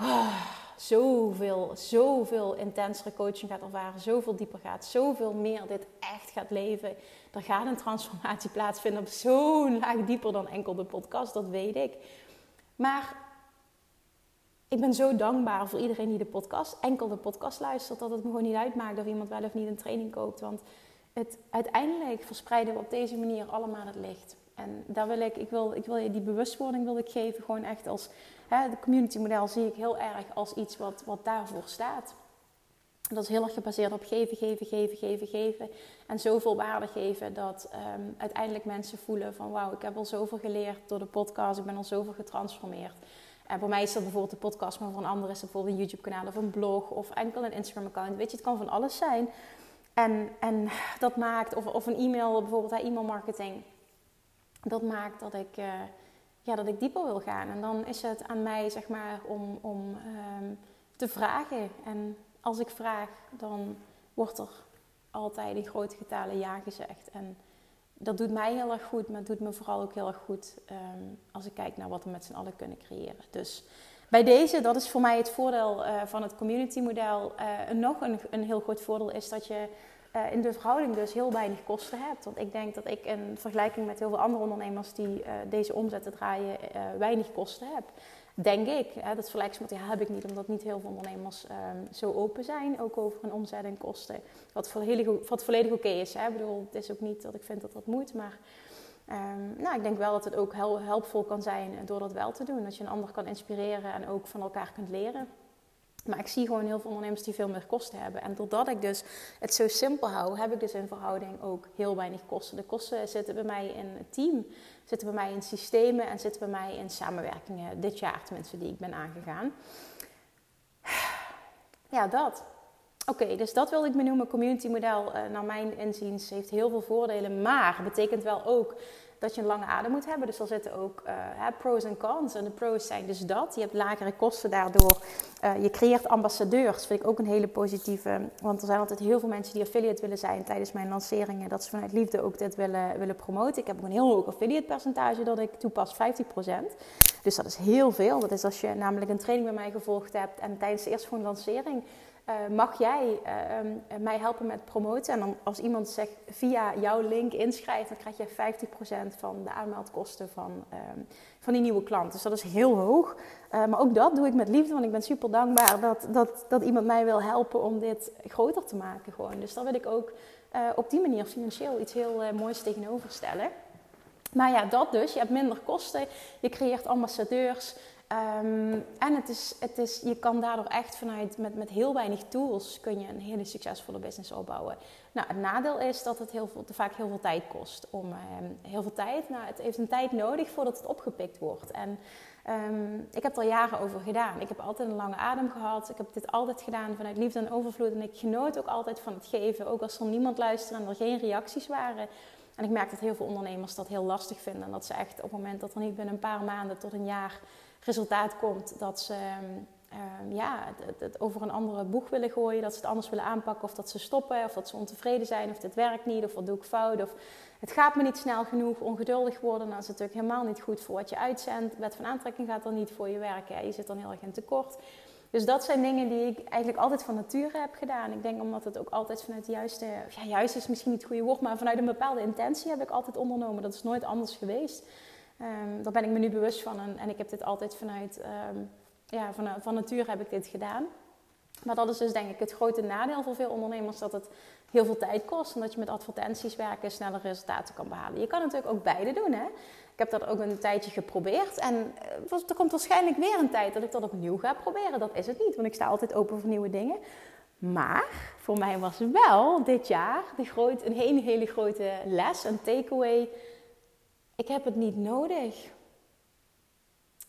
Speaker 1: oh, zoveel, zoveel intensere coaching gaat ervaren, zoveel dieper gaat, zoveel meer dit echt gaat leven. Er gaat een transformatie plaatsvinden op zo'n laag dieper dan enkel de podcast, dat weet ik. Maar ik ben zo dankbaar voor iedereen die de podcast, enkel de podcast luistert, dat het me gewoon niet uitmaakt of iemand wel of niet een training koopt. Want het, uiteindelijk verspreiden we op deze manier allemaal het licht. En daar wil ik, ik wil, ik wil je die bewustwording wil ik geven, gewoon echt als de community model zie ik heel erg als iets wat, wat daarvoor staat. Dat is heel erg gebaseerd op geven, geven, geven, geven, geven. En zoveel waarde geven dat um, uiteindelijk mensen voelen van wauw, ik heb al zoveel geleerd door de podcast, ik ben al zoveel getransformeerd. En voor mij is dat bijvoorbeeld de podcast, maar voor een ander is dat bijvoorbeeld een YouTube kanaal of een blog of enkel een Instagram account. Weet je, het kan van alles zijn. En, en dat maakt, of, of een e-mail, bijvoorbeeld e-mail marketing dat maakt dat ik, uh, ja, dat ik dieper wil gaan. En dan is het aan mij, zeg maar, om, om um, te vragen. En als ik vraag, dan wordt er altijd in grote getalen ja gezegd. En dat doet mij heel erg goed, maar het doet me vooral ook heel erg goed um, als ik kijk naar wat we met z'n allen kunnen creëren. Dus bij deze, dat is voor mij het voordeel uh, van het community model. Uh, nog een, een heel groot voordeel is dat je uh, in de verhouding dus heel weinig kosten hebt. Want ik denk dat ik in vergelijking met heel veel andere ondernemers die uh, deze omzetten draaien, uh, weinig kosten heb. Denk ik. Hè, dat vergelijksmaat ja, heb ik niet, omdat niet heel veel ondernemers um, zo open zijn, ook over hun omzet en kosten. Wat volledig, wat volledig oké is. Hè. Ik bedoel, het is ook niet dat ik vind dat dat moet, maar um, nou, ik denk wel dat het ook heel helpvol kan zijn door dat wel te doen. Dat je een ander kan inspireren en ook van elkaar kunt leren. Maar ik zie gewoon heel veel ondernemers die veel meer kosten hebben. En doordat ik dus het zo simpel hou, heb ik dus in verhouding ook heel weinig kosten. De kosten zitten bij mij in het team, zitten bij mij in systemen en zitten bij mij in samenwerkingen. Dit jaar tenminste, die ik ben aangegaan. Ja, dat. Oké, dus dat wilde ik benoemen. Community model, uh, naar mijn inziens, heeft heel veel voordelen. Maar betekent wel ook dat je een lange adem moet hebben. Dus er zitten ook uh, pros en cons. En de pros zijn dus dat. Je hebt lagere kosten daardoor. Uh, je creëert ambassadeurs. Vind ik ook een hele positieve. Want er zijn altijd heel veel mensen die affiliate willen zijn tijdens mijn lanceringen. Dat ze vanuit liefde ook dit willen, willen promoten. Ik heb ook een heel hoog affiliate percentage dat ik toepas, 50%. Dus dat is heel veel. Dat is als je namelijk een training bij mij gevolgd hebt. En tijdens de eerste lancering uh, mag jij uh, mij helpen met promoten? En dan als iemand zegt via jouw link inschrijft, dan krijg je 50% van de aanmeldkosten van, um, van die nieuwe klant. Dus dat is heel hoog. Uh, maar ook dat doe ik met liefde, want ik ben super dankbaar dat, dat, dat iemand mij wil helpen om dit groter te maken. Gewoon. Dus daar wil ik ook op die manier financieel iets heel moois tegenover stellen. Maar ja, dat dus. Je hebt minder kosten, je creëert ambassadeurs. Um, en het is, het is, je kan daardoor echt vanuit, met, met heel weinig tools, kun je een hele succesvolle business opbouwen. Nou, het nadeel is dat het heel veel, vaak heel veel tijd kost. Om, um, heel veel tijd, nou, het heeft een tijd nodig voordat het opgepikt wordt. En um, ik heb er jaren over gedaan. Ik heb altijd een lange adem gehad. Ik heb dit altijd gedaan vanuit liefde en overvloed. En ik genoot ook altijd van het geven. Ook als er niemand luisterde en er geen reacties waren En ik merk dat heel veel ondernemers dat heel lastig vinden. En dat ze echt op het moment dat er niet binnen een paar maanden tot een jaar resultaat komt, dat ze um, ja, het, het, over een andere boeg willen gooien, dat ze het anders willen aanpakken, of dat ze stoppen, of dat ze ontevreden zijn, of dit werkt niet, of wat doe ik fout, of het gaat me niet snel genoeg, ongeduldig worden. Dan is het natuurlijk helemaal niet goed voor wat je uitzendt. Wet van aantrekking gaat dan niet voor je werken. Je zit dan heel erg in tekort. Dus dat zijn dingen die ik eigenlijk altijd van nature heb gedaan. Ik denk omdat het ook altijd vanuit de juiste, ja, juist is misschien niet het goede woord, maar vanuit een bepaalde intentie heb ik altijd ondernomen. Dat is nooit anders geweest. Um, daar ben ik me nu bewust van en, en ik heb dit altijd vanuit, um, ja, van, van nature heb ik dit gedaan. Maar dat is dus denk ik het grote nadeel voor veel ondernemers, dat het heel veel tijd kost. En dat je met advertenties werken sneller resultaten kan behalen. Je kan natuurlijk ook beide doen. Hè? Ik heb dat ook een tijdje geprobeerd. En eh, er komt waarschijnlijk weer een tijd dat ik dat opnieuw ga proberen. Dat is het niet, want ik sta altijd open voor nieuwe dingen. Maar voor mij was wel dit jaar de groot, een hele, hele grote les, een takeaway. Ik heb het niet nodig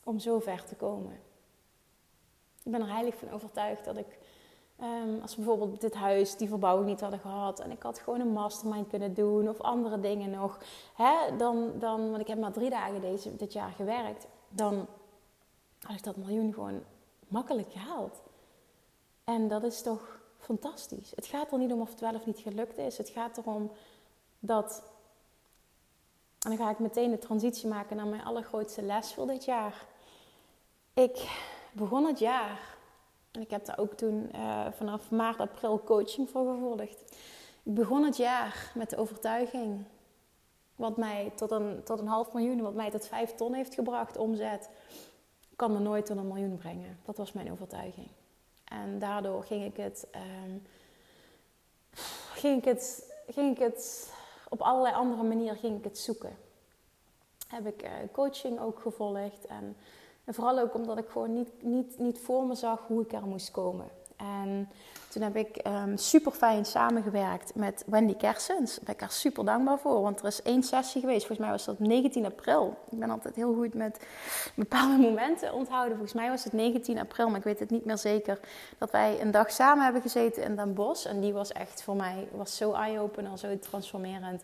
Speaker 1: om zo ver te komen. Ik ben er heilig van overtuigd dat ik Um, als bijvoorbeeld dit huis, die verbouwing niet hadden gehad. En ik had gewoon een mastermind kunnen doen of andere dingen nog. Hè, dan, dan, want ik heb maar drie dagen deze, dit jaar gewerkt. Dan had ik dat miljoen gewoon makkelijk gehaald. En dat is toch fantastisch. Het gaat er niet om of het wel of niet gelukt is. Het gaat erom dat... En dan ga ik meteen de transitie maken naar mijn allergrootste les voor dit jaar. Ik begon het jaar en ik heb daar ook toen uh, vanaf maart, april coaching voor gevolgd. Ik begon het jaar met de overtuiging, wat mij tot een, tot een half miljoen, wat mij tot vijf ton heeft gebracht, omzet, kan me nooit tot een miljoen brengen. Dat was mijn overtuiging. En daardoor ging ik het, um, ging ik het, ging ik het op allerlei andere manieren ging ik het zoeken. Heb ik uh, coaching ook gevolgd en en vooral ook omdat ik gewoon niet, niet, niet voor me zag hoe ik er moest komen. En toen heb ik um, super fijn samengewerkt met Wendy Kersens. Daar ben ik haar super dankbaar voor. Want er is één sessie geweest. Volgens mij was dat 19 april. Ik ben altijd heel goed met bepaalde momenten onthouden. Volgens mij was het 19 april, maar ik weet het niet meer zeker. Dat wij een dag samen hebben gezeten in Den Bosch. En die was echt voor mij was zo eye-opener, zo transformerend.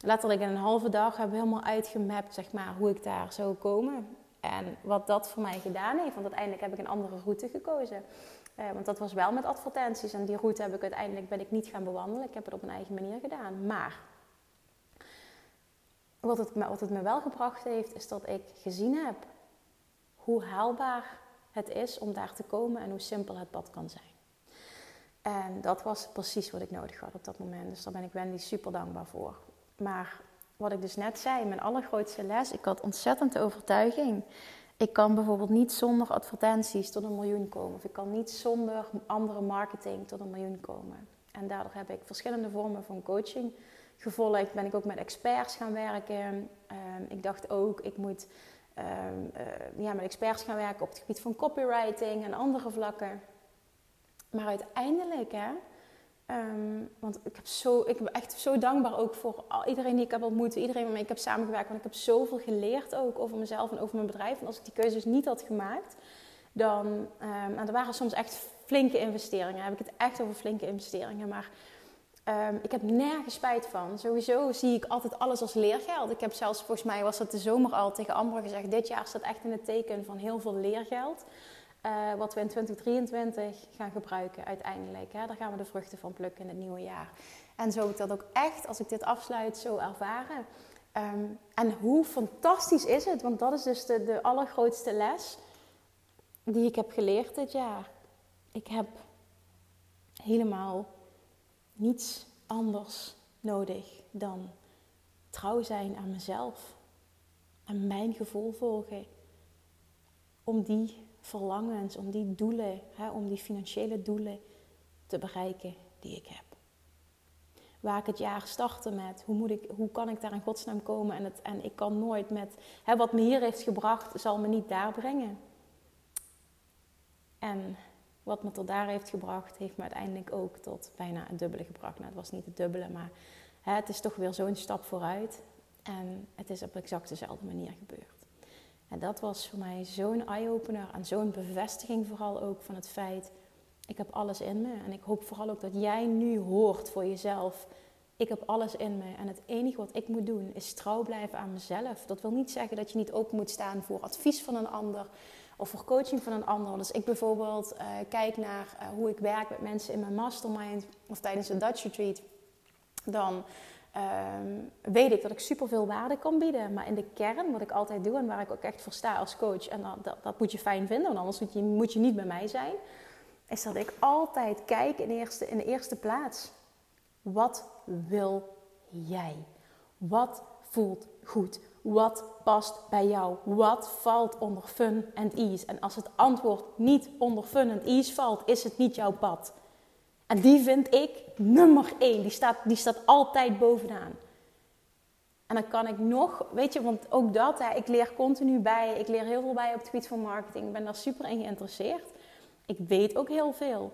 Speaker 1: Letterlijk in een halve dag hebben we helemaal uitgemapt zeg maar, hoe ik daar zou komen. En wat dat voor mij gedaan heeft, want uiteindelijk heb ik een andere route gekozen. Uh, want dat was wel met advertenties en die route heb ik uiteindelijk ben ik niet gaan bewandelen. Ik heb het op mijn eigen manier gedaan. Maar wat het, wat het me wel gebracht heeft, is dat ik gezien heb hoe haalbaar het is om daar te komen en hoe simpel het pad kan zijn. En dat was precies wat ik nodig had op dat moment. Dus daar ben ik Wendy super dankbaar voor. Maar wat ik dus net zei, mijn allergrootste les, ik had ontzettend de overtuiging. Ik kan bijvoorbeeld niet zonder advertenties tot een miljoen komen. Of ik kan niet zonder andere marketing tot een miljoen komen. En daardoor heb ik verschillende vormen van coaching gevolgd. Ben ik ook met experts gaan werken. Ehm, ik dacht ook, ik moet uh, ja, met experts gaan werken op het gebied van copywriting en andere vlakken. Maar uiteindelijk, hè, Um, want ik, heb zo, ik ben echt zo dankbaar ook voor iedereen die ik heb ontmoet, iedereen waarmee ik heb samengewerkt. Want ik heb zoveel geleerd ook over mezelf en over mijn bedrijf. En als ik die keuzes niet had gemaakt, dan. Um, er waren soms echt flinke investeringen. Dan heb ik het echt over flinke investeringen. Maar um, ik heb nergens spijt van. Sowieso zie ik altijd alles als leergeld. Ik heb zelfs, volgens mij was het de zomer al tegen Amber gezegd: dit jaar staat echt in het teken van heel veel leergeld. Uh, wat we in 2023 gaan gebruiken uiteindelijk. Hè. Daar gaan we de vruchten van plukken in het nieuwe jaar. En zo ik dat ook echt, als ik dit afsluit, zo ervaren. Um, en hoe fantastisch is het? Want dat is dus de, de allergrootste les die ik heb geleerd dit jaar. Ik heb helemaal niets anders nodig dan trouw zijn aan mezelf. En mijn gevoel volgen. Om die verlangens, om die doelen, hè, om die financiële doelen te bereiken die ik heb. Waar ik het jaar startte met, hoe, moet ik, hoe kan ik daar in godsnaam komen? En, het, en ik kan nooit met, hè, wat me hier heeft gebracht, zal me niet daar brengen. En wat me tot daar heeft gebracht, heeft me uiteindelijk ook tot bijna het dubbele gebracht. Nou, het was niet het dubbele, maar hè, het is toch weer zo'n stap vooruit. En het is op exact dezelfde manier gebeurd. En dat was voor mij zo'n eye-opener en zo'n bevestiging vooral ook van het feit, ik heb alles in me. En ik hoop vooral ook dat jij nu hoort voor jezelf, Ik heb alles in me en het enige wat ik moet doen is trouw blijven aan mezelf. Dat wil niet zeggen dat je niet open moet staan voor advies van een ander of voor coaching van een ander. Dus ik bijvoorbeeld uh, kijk naar uh, hoe ik werk met mensen in mijn mastermind of tijdens een Dutch retreat, dan um, weet ik dat ik superveel waarde kan bieden. Maar in de kern, wat ik altijd doe en waar ik ook echt voor sta als coach, en dat, dat, dat moet je fijn vinden, want anders moet je, moet je niet bij mij zijn, is dat ik altijd kijk in eerste, in de eerste plaats. Wat wil jij? Wat voelt goed? Wat past bij jou? Wat valt onder fun en ease? En als het antwoord niet onder fun en ease valt, is het niet jouw pad. En die vind ik nummer één. Die staat, die staat altijd bovenaan. En dan kan ik nog, weet je, want ook dat, hè, ik leer continu bij. Ik leer heel veel bij op het gebied van marketing. Ik ben daar super in geïnteresseerd. Ik weet ook heel veel.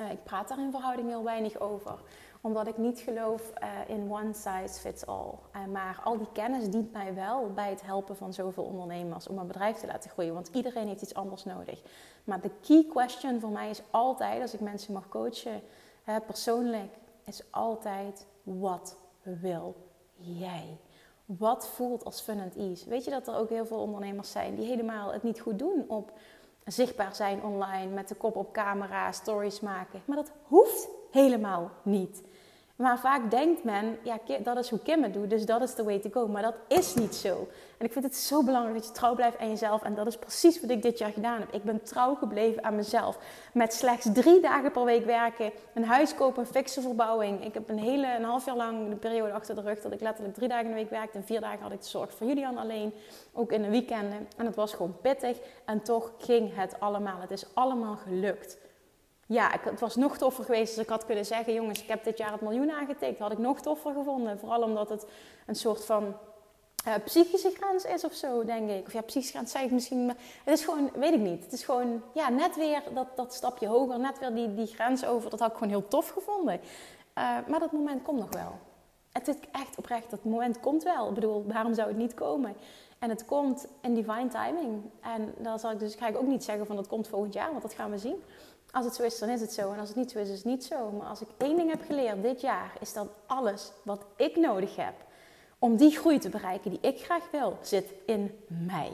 Speaker 1: Uh, ik praat daar in verhouding heel weinig over omdat ik niet geloof uh, in one size fits all. Uh, maar al die kennis dient mij wel bij het helpen van zoveel ondernemers om een bedrijf te laten groeien. Want iedereen heeft iets anders nodig. Maar de key question voor mij is altijd, als ik mensen mag coachen, persoonlijk, is altijd: wat wil jij? Wat voelt als fun and ease? Weet je dat er ook heel veel ondernemers zijn die helemaal het niet goed doen op zichtbaar zijn online, met de kop op camera, stories maken. Maar dat hoeft helemaal niet. Maar vaak denkt men, ja, dat is hoe Kim het doet, dus dat is the way to go. Maar dat is niet zo. En ik vind het zo belangrijk dat je trouw blijft aan jezelf. En dat is precies wat ik dit jaar gedaan heb. Ik ben trouw gebleven aan mezelf. Met slechts drie dagen per week werken, een huis kopen, een fikse verbouwing. Ik heb een hele, een half jaar lang de periode achter de rug dat ik letterlijk drie dagen in de week werkte. En vier dagen had ik de zorg voor Julian alleen, ook in de weekenden. En het was gewoon pittig. En toch ging het allemaal. Het is allemaal gelukt ja, het was nog toffer geweest als ik had kunnen zeggen: jongens, ik heb dit jaar het miljoen aangetikt. Had ik nog toffer gevonden. Vooral omdat het een soort van uh, psychische grens is of zo, denk ik. Of ja, psychische grens zeg ik misschien. Het is gewoon, weet ik niet. Het is gewoon, ja, net weer dat, dat stapje hoger. Net weer die, die grens over. Dat had ik gewoon heel tof gevonden. Uh, maar dat moment komt nog wel. Het is echt oprecht, dat moment komt wel. Ik bedoel, waarom zou het niet komen? En het komt in divine timing. En dan zal ik dus, ga ik ook niet zeggen van dat komt volgend jaar, want dat gaan we zien. Als het zo is, dan is het zo. En als het niet zo is, is het niet zo. Maar als ik één ding heb geleerd dit jaar, is dat alles wat ik nodig heb om die groei te bereiken die ik graag wil, zit in mij.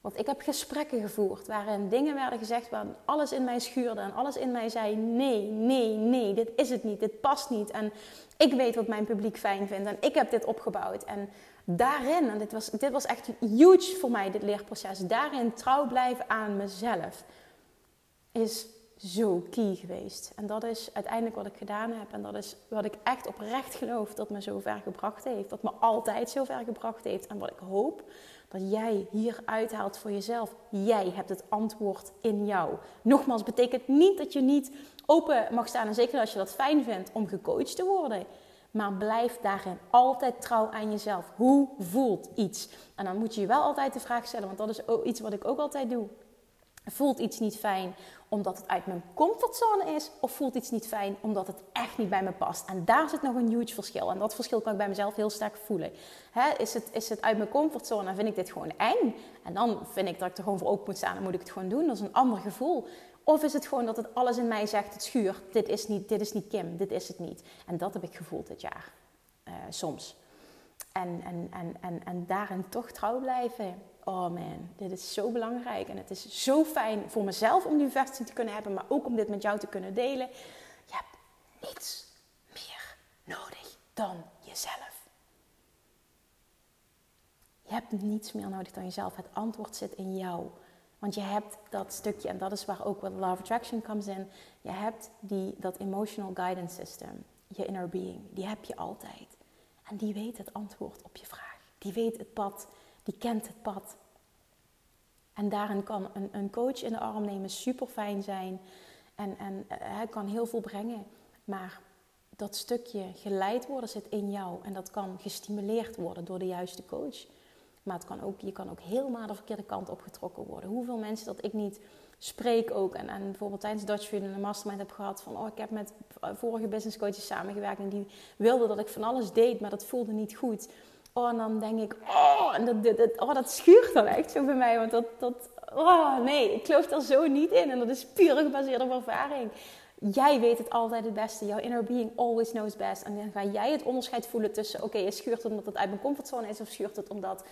Speaker 1: Want ik heb gesprekken gevoerd waarin dingen werden gezegd waar alles in mij schuurde en alles in mij zei: nee, nee, nee, dit is het niet, dit past niet. En ik weet wat mijn publiek fijn vindt en ik heb dit opgebouwd. En daarin, en dit was, dit was echt huge voor mij, dit leerproces, daarin trouw blijven aan mezelf, is zo key geweest. En dat is uiteindelijk wat ik gedaan heb. En dat is wat ik echt oprecht geloof dat me zo ver gebracht heeft. Dat me altijd zo ver gebracht heeft. En wat ik hoop dat jij hier uithaalt voor jezelf. Jij hebt het antwoord in jou. Nogmaals, betekent niet dat je niet open mag staan. En zeker als je dat fijn vindt om gecoacht te worden. Maar blijf daarin altijd trouw aan jezelf. Hoe voelt iets? En dan moet je je wel altijd de vraag stellen, want dat is iets wat ik ook altijd doe. Voelt iets niet fijn omdat het uit mijn comfortzone is? Of voelt iets niet fijn omdat het echt niet bij me past? En daar zit nog een huge verschil. En dat verschil kan ik bij mezelf heel sterk voelen. is, het, is het uit mijn comfortzone en vind ik dit gewoon eng? En dan vind ik dat ik er gewoon voor open moet staan en moet ik het gewoon doen. Dat is een ander gevoel. Of is het gewoon dat het alles in mij zegt, het schuurt, dit is niet, dit is niet Kim, dit is het niet. En dat heb ik gevoeld dit jaar. Uh, soms. En, en, en, en, en daarin toch trouw blijven oh man, dit is zo belangrijk. En het is zo fijn voor mezelf om die vesting te kunnen hebben, maar ook om dit met jou te kunnen delen. Je hebt niets meer nodig dan jezelf. Je hebt niets meer nodig dan jezelf. Het antwoord zit in jou. Want je hebt dat stukje, en dat is waar ook wat of Attraction comes in. Je hebt die, dat emotional guidance system, je inner being. Die heb je altijd. En die weet het antwoord op je vraag. Die weet het pad die kent het pad. En daarin kan een, een coach in de arm nemen super fijn zijn. En, en eh, hij kan heel veel brengen. Maar dat stukje geleid worden zit in jou. En dat kan gestimuleerd worden door de juiste coach. Maar het kan ook, je kan ook helemaal de verkeerde kant opgetrokken worden. Hoeveel mensen dat ik niet spreek ook. En, en bijvoorbeeld tijdens Dutch Food een mastermind heb gehad. Van, oh, ik heb met vorige business coaches samengewerkt. En die wilden dat ik van alles deed, maar dat voelde niet goed. Oh, en dan denk ik, oh, en dat, dat, oh, dat schuurt dan echt zo bij mij. Want dat, dat, oh nee, ik geloof daar zo niet in. En dat is puur gebaseerd op ervaring. Jij weet het altijd het beste. Jouw inner being always knows best. En dan ga jij het onderscheid voelen tussen... Oké, okay, schuurt het omdat het uit mijn comfortzone is... of schuurt het omdat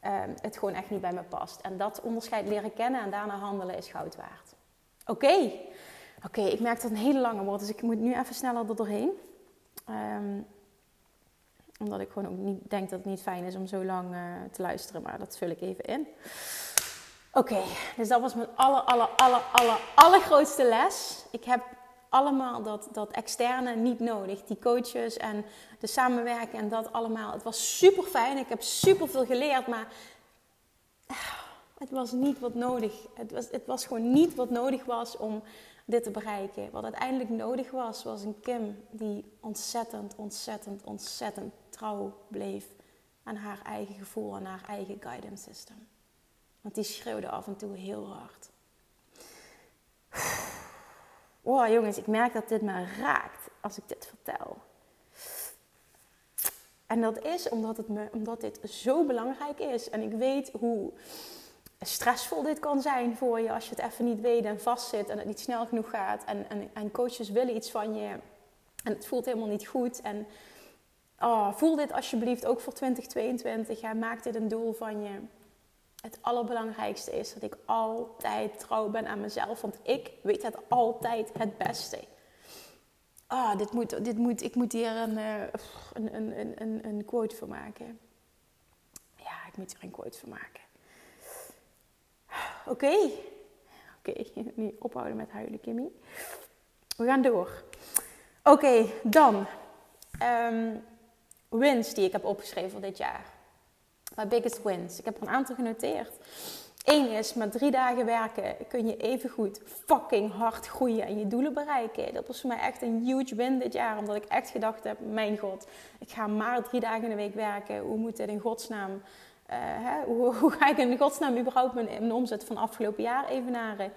Speaker 1: ehm, het gewoon echt niet bij me past. En dat onderscheid leren kennen en daarna handelen is goud waard. Oké. Oké, ik merk dat een hele lange wordt. Dus ik moet nu even sneller er doorheen. Um, omdat ik gewoon ook niet denk dat het niet fijn is om zo lang uh, te luisteren. Maar dat vul ik even in. Oké, dus dat was mijn aller, aller, aller, aller, allergrootste les. Ik heb allemaal dat, dat externe niet nodig. Die coaches en de samenwerking en dat allemaal. Het was super fijn. Ik heb super veel geleerd, maar het was niet wat nodig. Het was, het was gewoon niet wat nodig was om dit te bereiken. Wat uiteindelijk nodig was, was een Kim die ontzettend, ontzettend, ontzettend bleef aan haar eigen gevoel, aan haar eigen guidance system. Want die schreeuwde af en toe heel hard. Oh jongens, ik merk dat dit me raakt als ik dit vertel. En dat is omdat, het me, omdat dit zo belangrijk is. En ik weet hoe stressvol dit kan zijn voor je als je het even niet weet en vastzit en het niet snel genoeg gaat. En, en, en coaches willen iets van je en het voelt helemaal niet goed. En oh, voel dit alsjeblieft ook voor 2022. Ja, maak dit een doel van je. Het allerbelangrijkste is dat ik altijd trouw ben aan mezelf, want ik weet het altijd het beste. Ah, dit moet, dit moet, ik moet hier een, uh, een, een, een, een quote voor maken. Ja, ik moet hier een quote voor maken. Oké. Oké, nu ophouden met huilen, Kimmy. We gaan door. Oké, dan. Um, wins die ik heb opgeschreven voor dit jaar. My biggest wins. Ik heb er een aantal genoteerd. Eén is, met drie dagen werken kun je even goed fucking hard groeien en je doelen bereiken. Dat was voor mij echt een huge win dit jaar. Omdat ik echt gedacht heb, mijn god, ik ga maar drie dagen in de week werken. Hoe moet dit in godsnaam uh, hè, hoe, hoe, ga ik in godsnaam überhaupt mijn, mijn omzet van afgelopen jaar evenaren?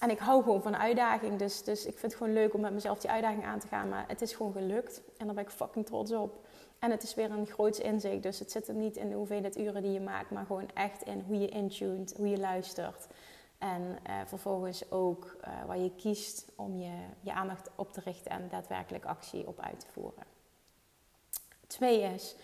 Speaker 1: En ik hou gewoon van uitdaging. Dus, dus ik vind het gewoon leuk om met mezelf die uitdaging aan te gaan. Maar het is gewoon gelukt. En daar ben ik fucking trots op. En het is weer een groots inzicht. Dus het zit hem niet in de hoeveelheid uren die je maakt. Maar gewoon echt in hoe je intuned, hoe je luistert. En uh, vervolgens ook uh, waar je kiest om je, je aandacht op te richten en daadwerkelijk actie op uit te voeren. Twee is,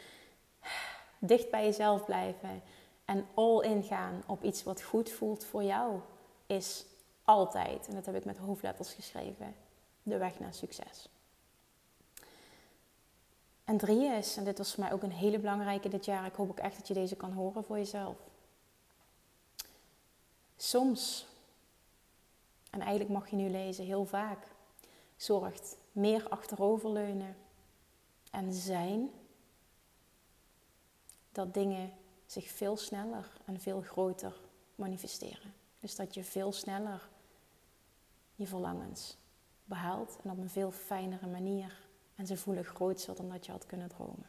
Speaker 1: dicht bij jezelf blijven en all in gaan op iets wat goed voelt voor jou, is altijd, en dat heb ik met hoofdletters geschreven, de weg naar succes. En drie is, en dit was voor mij ook een hele belangrijke dit jaar, ik hoop ook echt dat je deze kan horen voor jezelf. Soms, en eigenlijk mag je nu lezen heel vaak, zorgt meer achteroverleunen en zijn dat dingen zich veel sneller en veel groter manifesteren. Dus dat je veel sneller je verlangens behaalt en op een veel fijnere manier. En ze voelen groter dan dat je had kunnen dromen.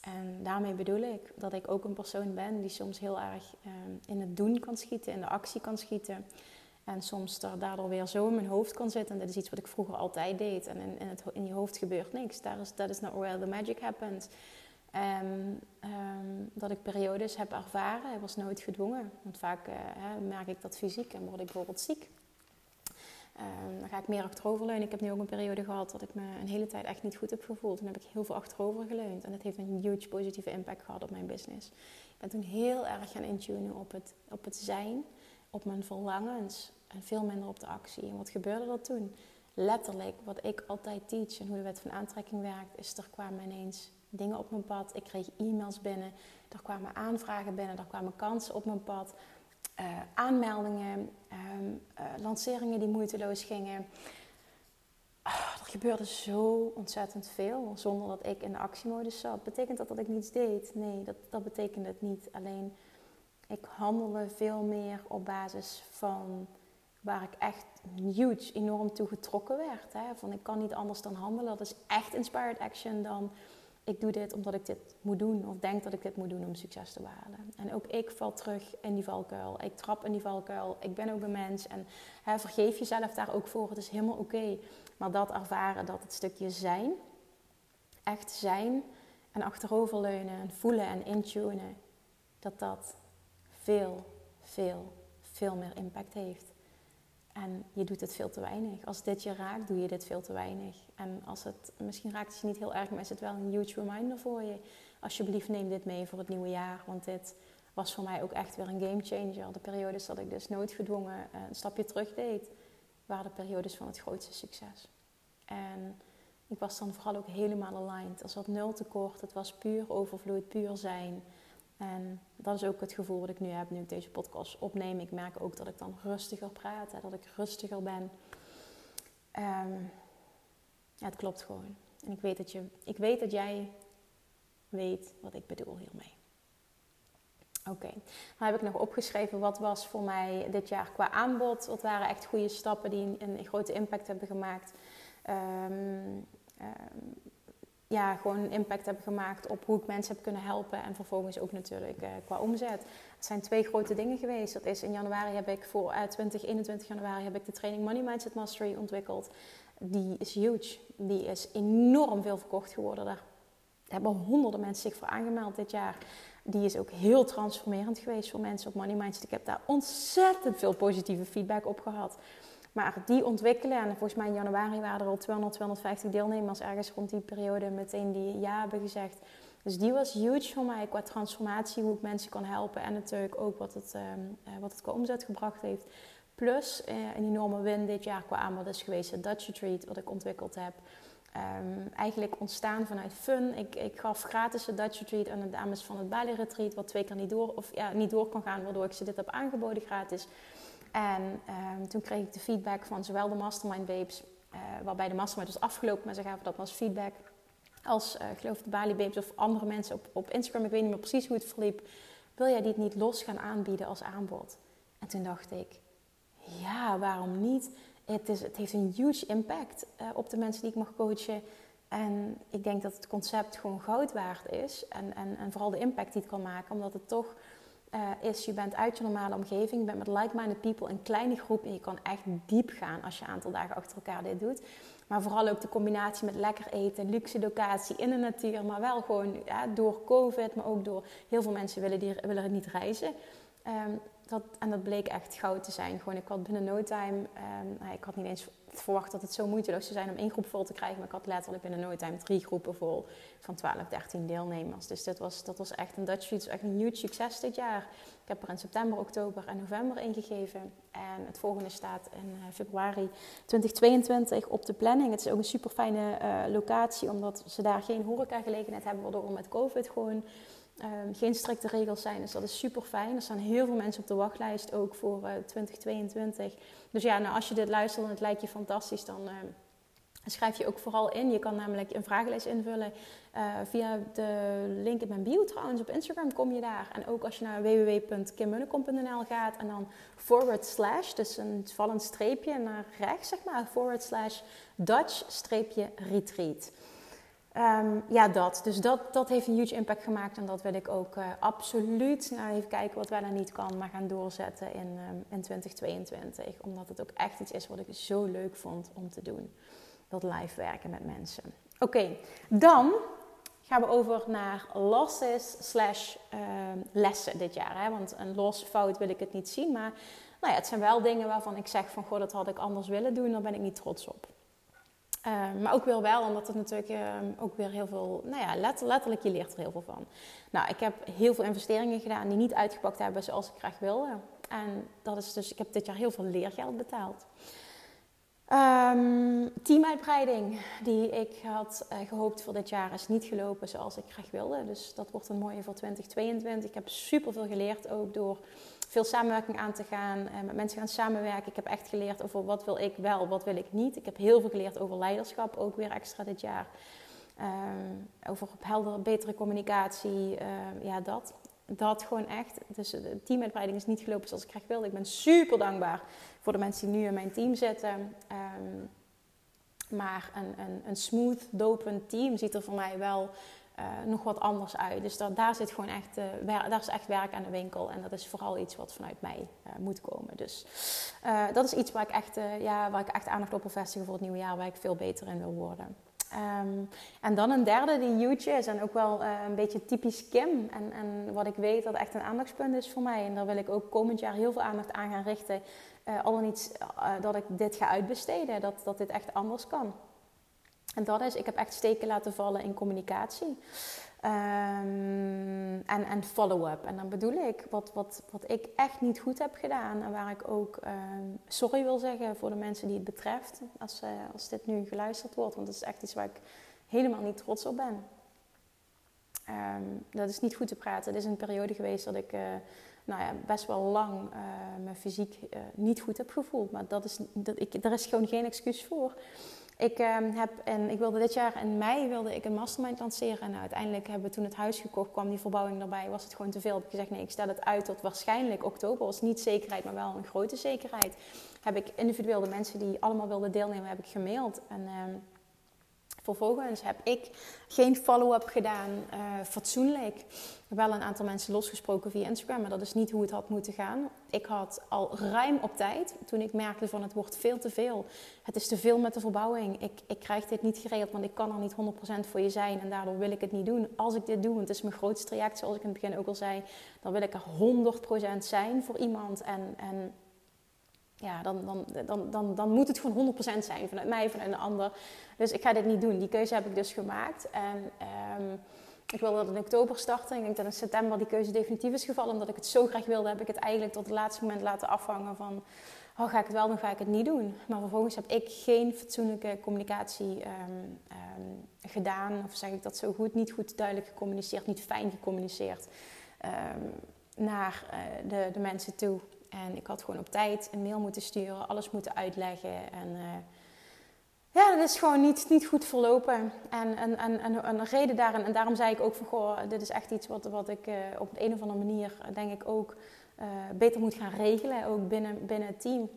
Speaker 1: En daarmee bedoel ik dat ik ook een persoon ben die soms heel erg ehm, in het doen kan schieten, in de actie kan schieten. En soms er daardoor weer zo in mijn hoofd kan zitten. En dat is iets wat ik vroeger altijd deed. En in, in, het, in je hoofd gebeurt niks. Dat is not where the magic happens. En dat ik periodes heb ervaren, hij was nooit gedwongen. Want vaak hè, merk ik dat fysiek en word ik bijvoorbeeld ziek. Um, dan ga ik meer achteroverleunen. Ik heb nu ook een periode gehad dat ik me een hele tijd echt niet goed heb gevoeld. Toen heb ik heel veel achterover geleund. En dat heeft een huge positieve impact gehad op mijn business. Ik ben toen heel erg gaan intunen op het, op het zijn, op mijn verlangens. En veel minder op de actie. En wat gebeurde er toen? Letterlijk, wat ik altijd teach en hoe de wet van aantrekking werkt, is er kwamen ineens dingen op mijn pad. Ik kreeg e-mails binnen. Er kwamen aanvragen binnen. Er kwamen kansen op mijn pad. Uh, aanmeldingen, um, uh, lanceringen die moeiteloos gingen. Oh, er gebeurde zo ontzettend veel zonder dat ik in de actiemodus zat. Betekent dat dat ik niets deed? Nee, dat, dat betekende het niet. Alleen ik handelde veel meer op basis van waar ik echt huge, enorm toe getrokken werd. Hè? Van ik kan niet anders dan handelen. Dat is echt inspired action dan ik doe dit omdat ik dit moet doen of denk dat ik dit moet doen om succes te behalen. En ook ik val terug in die valkuil. Ik trap in die valkuil. Ik ben ook een mens en hè, vergeef jezelf daar ook voor. Het is helemaal oké. Maar dat ervaren, dat het stukje zijn, echt zijn en achteroverleunen en voelen en intunen, dat dat veel, veel, veel meer impact heeft. En je doet het veel te weinig. Als dit je raakt, doe je dit veel te weinig. En als het, misschien raakt het je niet heel erg, maar is het wel een huge reminder voor je. Alsjeblieft neem dit mee voor het nieuwe jaar. Want dit was voor mij ook echt weer een game changer. De periodes dat ik dus noodgedwongen een stapje terug deed, waren de periodes van het grootste succes. En ik was dan vooral ook helemaal aligned. Er zat nul tekort. Het was puur overvloed, puur zijn. En dat is ook het gevoel wat ik nu heb, nu ik deze podcast opneem. Ik merk ook dat ik dan rustiger praat, hè, dat ik rustiger ben. Um, ja, het klopt gewoon. En ik weet, dat je, ik weet dat jij weet wat ik bedoel hiermee. Oké, dan heb ik nog opgeschreven wat was voor mij dit jaar qua aanbod. Wat waren echt goede stappen die een, grote impact hebben gemaakt. Um, ja, gewoon impact hebben gemaakt op hoe ik mensen heb kunnen helpen. En vervolgens ook natuurlijk uh, qua omzet. Het zijn twee grote dingen geweest. Dat is in januari heb ik voor uh, 20, 21 januari heb ik de training Money Mindset Mastery ontwikkeld. Die is huge. Die is enorm veel verkocht geworden. Daar hebben honderden mensen zich voor aangemeld dit jaar. Die is ook heel transformerend geweest voor mensen op Money Mindset. Ik heb daar ontzettend veel positieve feedback op gehad. Maar die ontwikkelen, en volgens mij in januari waren er al 200, 250 deelnemers ergens rond die periode meteen die ja hebben gezegd. Dus die was huge voor mij qua transformatie, hoe ik mensen kan helpen en natuurlijk ook wat het, uh, wat het qua omzet gebracht heeft. Plus uh, een enorme win dit jaar qua aanbod is geweest het Dutch Retreat, wat ik ontwikkeld heb. Um, eigenlijk ontstaan vanuit fun. Ik, ik gaf gratis de Dutch Retreat aan de dames van het Bali Retreat, wat twee keer niet door, of, ja, niet door kan gaan, waardoor ik ze dit heb aangeboden gratis. En um, toen kreeg ik de feedback van zowel de Mastermind Babes, uh, waarbij de Mastermind was afgelopen, maar ze gaven dat als feedback, als uh, geloof de Bali Babes of andere mensen op, op Instagram, ik weet niet meer precies hoe het verliep, wil jij dit niet los gaan aanbieden als aanbod? En toen dacht ik, ja, waarom niet? Het, is, het heeft een huge impact uh, op de mensen die ik mag coachen. En ik denk dat het concept gewoon goud waard is. En, en, en vooral de impact die het kan maken, omdat het toch uh, is, je bent uit je normale omgeving, je bent met like-minded people in kleine groep en je kan echt diep gaan als je een aantal dagen achter elkaar dit doet. Maar vooral ook de combinatie met lekker eten, luxe locatie in de natuur, maar wel gewoon door COVID, maar ook door heel veel mensen willen, die, willen niet reizen. Um, dat, en dat bleek echt goud te zijn. Gewoon, ik had binnen no time, um, ik had niet eens verwacht dat het zo moeiteloos zou zijn om één groep vol te krijgen. Maar ik had letterlijk binnen no time drie groepen vol van 12, 13 deelnemers. Dus dit was, dat was echt een Dutch Street, echt een huge succes dit jaar. Ik heb er in september, oktober en november ingegeven. En het volgende staat in uh, februari 2022 op de planning. Het is ook een super fijne uh, locatie, omdat ze daar geen horecagelegenheid hebben, waardoor we met COVID gewoon um, geen strikte regels zijn. Dus dat is super fijn. Er staan heel veel mensen op de wachtlijst ook voor uh, 2022. Dus ja, nou, als je dit luistert en het lijkt je fantastisch, dan uh, schrijf je ook vooral in. Je kan namelijk een vragenlijst invullen uh, via de link in mijn bio trouwens. Op Instagram kom je daar. En ook als je naar www.kimmunnekom.nl gaat en dan forward slash, dus een vallend streepje naar rechts zeg maar, forward slash Dutch streepje retreat. Um, ja, dat. Dus dat, dat heeft een huge impact gemaakt. En dat wil ik ook uh, absoluut, nou even kijken wat wel en niet kan, maar gaan doorzetten in, um, in 2022. Omdat het ook echt iets is wat ik zo leuk vond om te doen. Dat live werken met mensen. Oké, dan gaan we over naar losses slash uh, lessen dit jaar. Hè? Want een los fout wil ik het niet zien. Maar nou ja, het zijn wel dingen waarvan ik zeg van... Goh, dat had ik anders willen doen. Daar ben ik niet trots op. Uh, maar ook weer wel, omdat het natuurlijk uh, ook weer heel veel, nou ja, letterlijk, je leert er heel veel van. Nou, ik heb heel veel investeringen gedaan die niet uitgepakt hebben zoals ik graag wilde. En dat is dus, ik heb dit jaar heel veel leergeld betaald. Um, teamuitbreiding die ik had uh, gehoopt voor dit jaar is niet gelopen zoals ik graag wilde. Dus dat wordt een mooie voor 2022. Ik heb super veel geleerd ook door veel samenwerking aan te gaan, uh, met mensen gaan samenwerken. Ik heb echt geleerd over wat wil ik wel, wat wil ik niet. Ik heb heel veel geleerd over leiderschap, ook weer extra dit jaar. Um, over heldere, betere communicatie, uh, ja dat. Dat gewoon echt. Dus de teamuitbreiding is niet gelopen zoals ik graag wilde. Ik ben super dankbaar voor de mensen die nu in mijn team zitten. Um, maar een, een, een smooth, dopend team ziet er voor mij wel nog wat anders uit. Dus dat, daar zit gewoon echt, uh, daar is echt werk aan de winkel. En dat is vooral iets wat vanuit mij uh, moet komen. Dus dat is iets waar ik, echt, ja, waar ik echt aandacht op wil vestigen voor het nieuwe jaar. Waar ik veel beter in wil worden. Ehm, en dan een derde die huge is en ook wel een beetje typisch Kim. En, en wat ik weet dat echt een aandachtspunt is voor mij. En daar wil ik ook komend jaar heel veel aandacht aan gaan richten. Uh, al dan niet dat ik dit ga uitbesteden, dat, dat dit echt anders kan. En dat is, ik heb echt steken laten vallen in communicatie. Um, en, follow-up. En dan bedoel ik wat, wat, wat ik echt niet goed heb gedaan. En waar ik ook um, sorry wil zeggen voor de mensen die het betreft. Als, uh, als dit nu geluisterd wordt. Want dat is echt iets waar ik helemaal niet trots op ben. Um, dat is niet goed te praten. Het is een periode geweest dat ik uh, nou ja, best wel lang uh, me fysiek niet goed heb gevoeld. Maar dat is, dat ik, er is gewoon geen excuus voor. Ik, uh, heb en ik wilde dit jaar in mei wilde ik een mastermind lanceren. En uiteindelijk hebben we toen het huis gekocht, kwam die verbouwing erbij. Was het gewoon te veel. Heb ik gezegd, nee, ik stel het uit tot waarschijnlijk oktober. Was niet zekerheid, maar wel een grote zekerheid. Heb ik individueel de mensen die allemaal wilden deelnemen, heb ik gemaild. En uh, vervolgens heb ik geen follow-up gedaan, uh, fatsoenlijk. Wel een aantal mensen losgesproken via Instagram, maar dat is niet hoe het had moeten gaan. Ik had al ruim op tijd, toen ik merkte van het wordt veel te veel. Het is te veel met de verbouwing. Ik, ik krijg dit niet geregeld, want ik kan er niet 100% voor je zijn. En daardoor wil ik het niet doen. Als ik dit doe, want het is mijn grootste traject, zoals ik in het begin ook al zei. Dan wil ik er 100% zijn voor iemand. En, en ja, dan, dan, dan, dan, dan moet het gewoon 100% zijn vanuit mij, vanuit een ander. Dus ik ga dit niet doen. Die keuze heb ik dus gemaakt. En um, ik wilde dat in oktober starten. Ik denk dat in september die keuze definitief is gevallen. Omdat ik het zo graag wilde, heb ik het eigenlijk tot het laatste moment laten afhangen van... Oh, ga ik het wel doen, ga ik het niet doen? Maar vervolgens heb ik geen fatsoenlijke communicatie um, um, gedaan. Of zeg ik dat zo goed? Niet goed duidelijk gecommuniceerd, niet fijn gecommuniceerd. naar uh, de, de mensen toe. En ik had gewoon op tijd een mail moeten sturen, alles moeten uitleggen. En uh, ja, dat is gewoon niet, niet goed verlopen. En, en, en, en, een reden daarin, en daarom zei ik ook van goh, dit is echt iets wat, wat ik uh, op een of andere manier, denk ik ook, uh, beter moet gaan regelen, ook binnen, binnen het team.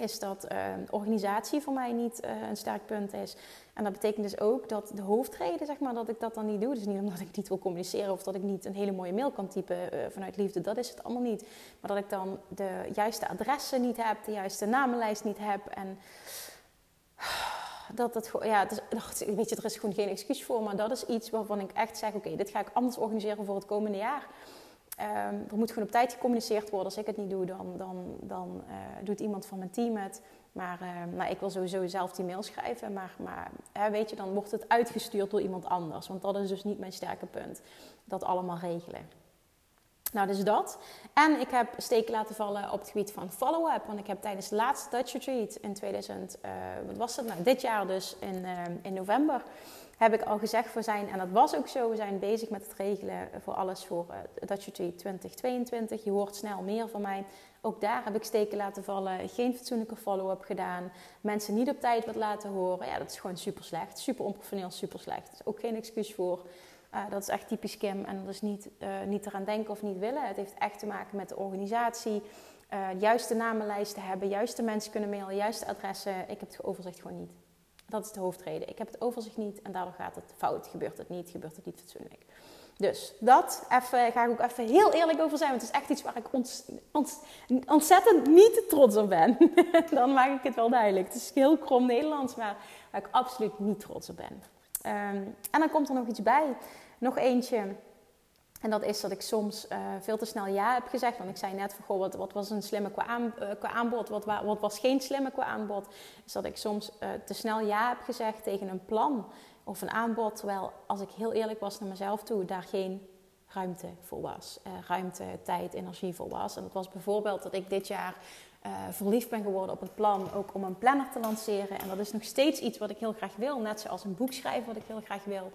Speaker 1: Is dat organisatie voor mij niet een sterk punt is. En dat betekent dus ook dat de hoofdreden, zeg maar, dat ik dat dan niet doe. Dus niet omdat ik niet wil communiceren of dat ik niet een hele mooie mail kan typen uh, vanuit liefde. Dat is het allemaal niet. Maar dat ik dan de juiste adressen niet heb, de juiste namenlijst niet heb. En dat het ja, het is, weet je, er is gewoon geen excuus voor. Maar dat is iets waarvan ik echt zeg: oké, dit ga ik anders organiseren voor het komende jaar. Um, er moet gewoon op tijd gecommuniceerd worden. Als ik het niet doe, dan, dan, dan uh, doet iemand van mijn team het. Maar uh, nou, ik wil sowieso zelf die mail schrijven. Maar, maar hè, weet je, dan wordt het uitgestuurd door iemand anders. Want dat is dus niet mijn sterke punt. Dat allemaal regelen. Nou, dus dat. En ik heb steken laten vallen op het gebied van follow-up. Want ik heb tijdens de laatste Dutch Retreat in 2000, uh, wat was dat nou? Dit jaar dus in, uh, in november heb ik al gezegd voor zijn, en dat was ook zo, we zijn bezig met het regelen voor alles voor uh, Dutch Retreat 2022. Je hoort snel meer van mij. Ook daar heb ik steken laten vallen, geen fatsoenlijke follow-up gedaan, mensen niet op tijd wat laten horen. Ja, dat is gewoon super slecht, super onprofessioneel, super slecht. Er is ook geen excuus voor. Uh, dat is echt typisch Kim en dat is niet, uh, niet eraan denken of niet willen. Het heeft echt te maken met de organisatie. Uh, juiste namenlijsten hebben, juiste mensen kunnen mailen, juiste adressen. Ik heb het overzicht gewoon niet. Dat is de hoofdreden. Ik heb het overzicht niet en daardoor gaat het fout. Gebeurt het niet, gebeurt het niet fatsoenlijk. Dus dat even, ga ik ook even heel eerlijk over zijn. Want het is echt iets waar ik ont, ont, ontzettend niet trots op ben. Dan maak ik het wel duidelijk. Het is heel krom Nederlands, maar waar ik absoluut niet trots op ben. Um, en dan komt er nog iets bij. Nog eentje. En dat is dat ik soms uh, veel te snel ja heb gezegd. Want ik zei net van, goh, wat, was een slimme qua, qua aanbod? Wat, wat, was geen slimme qua aanbod? Is dat ik soms uh, te snel ja heb gezegd tegen een plan of een aanbod. Terwijl, als ik heel eerlijk was naar mezelf toe, daar geen ruimte voor was. ruimte, tijd, energie voor was. En dat was bijvoorbeeld dat ik dit jaar uh, verliefd ben geworden op het plan ook om een planner te lanceren. En dat is nog steeds iets wat ik heel graag wil, net zoals een boek schrijven wat ik heel graag wil.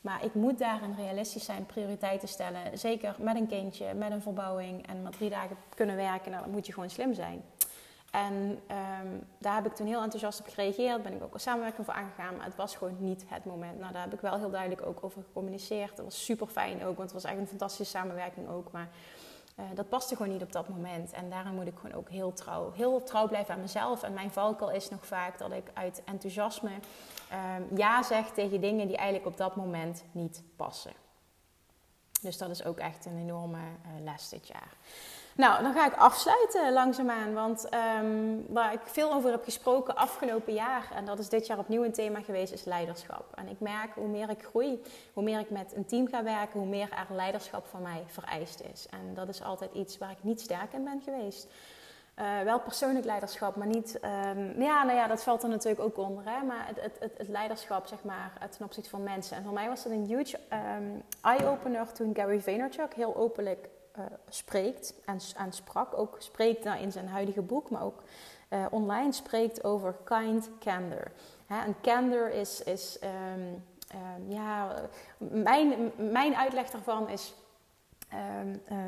Speaker 1: Maar ik moet daarin realistisch zijn, prioriteiten stellen. Zeker met een kindje, met een verbouwing en maar drie dagen kunnen werken. Nou, dan moet je gewoon slim zijn. En um, daar heb ik toen heel enthousiast op gereageerd. Ben ik ook een samenwerking voor aangegaan. Maar het was gewoon niet het moment. Nou, daar heb ik wel heel duidelijk ook over gecommuniceerd. Dat was super fijn ook, want het was echt een fantastische samenwerking ook. Maar uh, dat paste gewoon niet op dat moment. En daarom moet ik gewoon ook heel trouw, heel trouw blijven aan mezelf. En mijn valkuil is nog vaak dat ik uit enthousiasme uh, ja zeg tegen dingen die eigenlijk op dat moment niet passen. Dus dat is ook echt een enorme uh, les dit jaar. Nou, dan ga ik afsluiten langzaamaan. Want ehm, waar ik veel over heb gesproken afgelopen jaar, en dat is dit jaar opnieuw een thema geweest, is leiderschap. En ik merk hoe meer ik groei, hoe meer ik met een team ga werken, hoe meer er leiderschap van mij vereist is. En dat is altijd iets waar ik niet sterk in ben geweest. Uh, wel persoonlijk leiderschap, maar niet. Um, ja, nou ja, dat valt er natuurlijk ook onder. Hè? Maar het, het, het, leiderschap, zeg maar, ten opzichte van mensen. En voor mij was dat een huge um, eye-opener toen Gary Vaynerchuk heel openlijk uh, spreekt en, sprak. Ook spreekt nou in zijn huidige boek, maar ook uh, online spreekt over kind candor. Hè? En candor is, is um, ja, mijn, mijn uitleg daarvan is.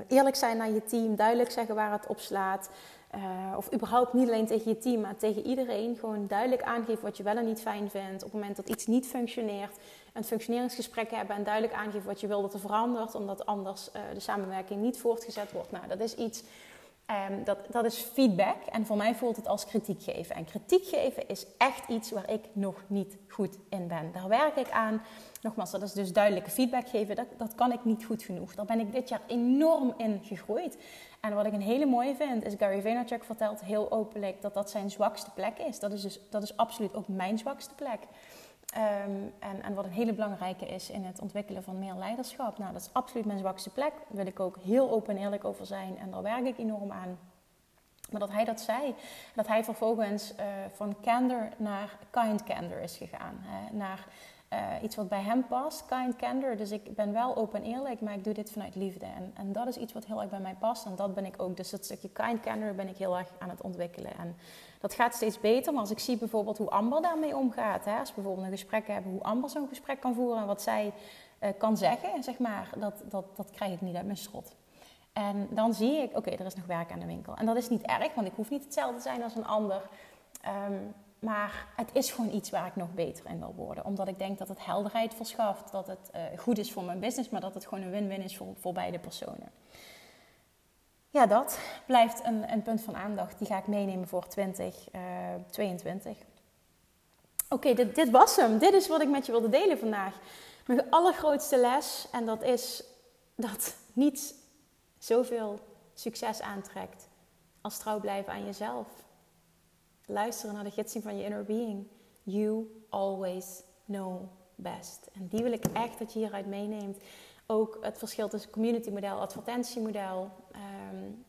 Speaker 1: eerlijk zijn naar je team, duidelijk zeggen waar het op slaat. Uh, of überhaupt niet alleen tegen je team, maar tegen iedereen. Gewoon duidelijk aangeven wat je wel en niet fijn vindt. Op het moment dat iets niet functioneert, een functioneringsgesprek hebben en duidelijk aangeven wat je wil dat er verandert, omdat anders uh, de samenwerking niet voortgezet wordt. Nou, dat is iets, um, dat, dat is feedback. En voor mij voelt het als kritiek geven. En kritiek geven is echt iets waar ik nog niet goed in ben. Daar werk ik aan. Nogmaals, dat is dus duidelijke feedback geven. Dat, dat kan ik niet goed genoeg. Daar ben ik dit jaar enorm in gegroeid. En wat ik een hele mooie vind, is Gary Vaynerchuk vertelt heel openlijk dat dat zijn zwakste plek is. Dat is, dus, dat is absoluut ook mijn zwakste plek. Um, en, en, wat een hele belangrijke is in het ontwikkelen van meer leiderschap. Nou, dat is absoluut mijn zwakste plek. Daar wil ik ook heel open en eerlijk over zijn. En daar werk ik enorm aan. Maar dat hij dat zei, dat hij vervolgens uh, van candor naar kind candor is gegaan. Hè, naar uh, iets wat bij hem past, kind candor. Dus ik ben wel open en eerlijk, maar ik doe dit vanuit liefde. En, en dat is iets wat heel erg bij mij past. En dat ben ik ook. Dus dat stukje kind candor ben ik heel erg aan het ontwikkelen. En dat gaat steeds beter. Maar als ik zie bijvoorbeeld hoe Amber daarmee omgaat. Hè, als we bijvoorbeeld een gesprek hebben, hoe Amber zo'n gesprek kan voeren. En wat zij uh, kan zeggen, zeg maar. Dat, dat, dat krijg ik niet uit mijn strot. En dan zie ik, oké, er is nog werk aan de winkel. En dat is niet erg, want ik hoef niet hetzelfde te zijn als een ander. Um, maar het is gewoon iets waar ik nog beter in wil worden. Omdat ik denk dat het helderheid verschaft. Dat het uh, goed is voor mijn business. Maar dat het gewoon een win-win is voor beide personen. Ja, dat blijft een, een punt van aandacht. Die ga ik meenemen voor 2022. Uh, Oké, dit, dit was hem. Dit is wat ik met je wilde delen vandaag. Mijn allergrootste les. En dat is dat niets zoveel succes aantrekt als trouw blijven aan jezelf luisteren naar de gidsing van je inner being. You always know best. En die wil ik echt dat je hieruit meeneemt. Ook het verschil tussen community model, advertentiemodel. Um,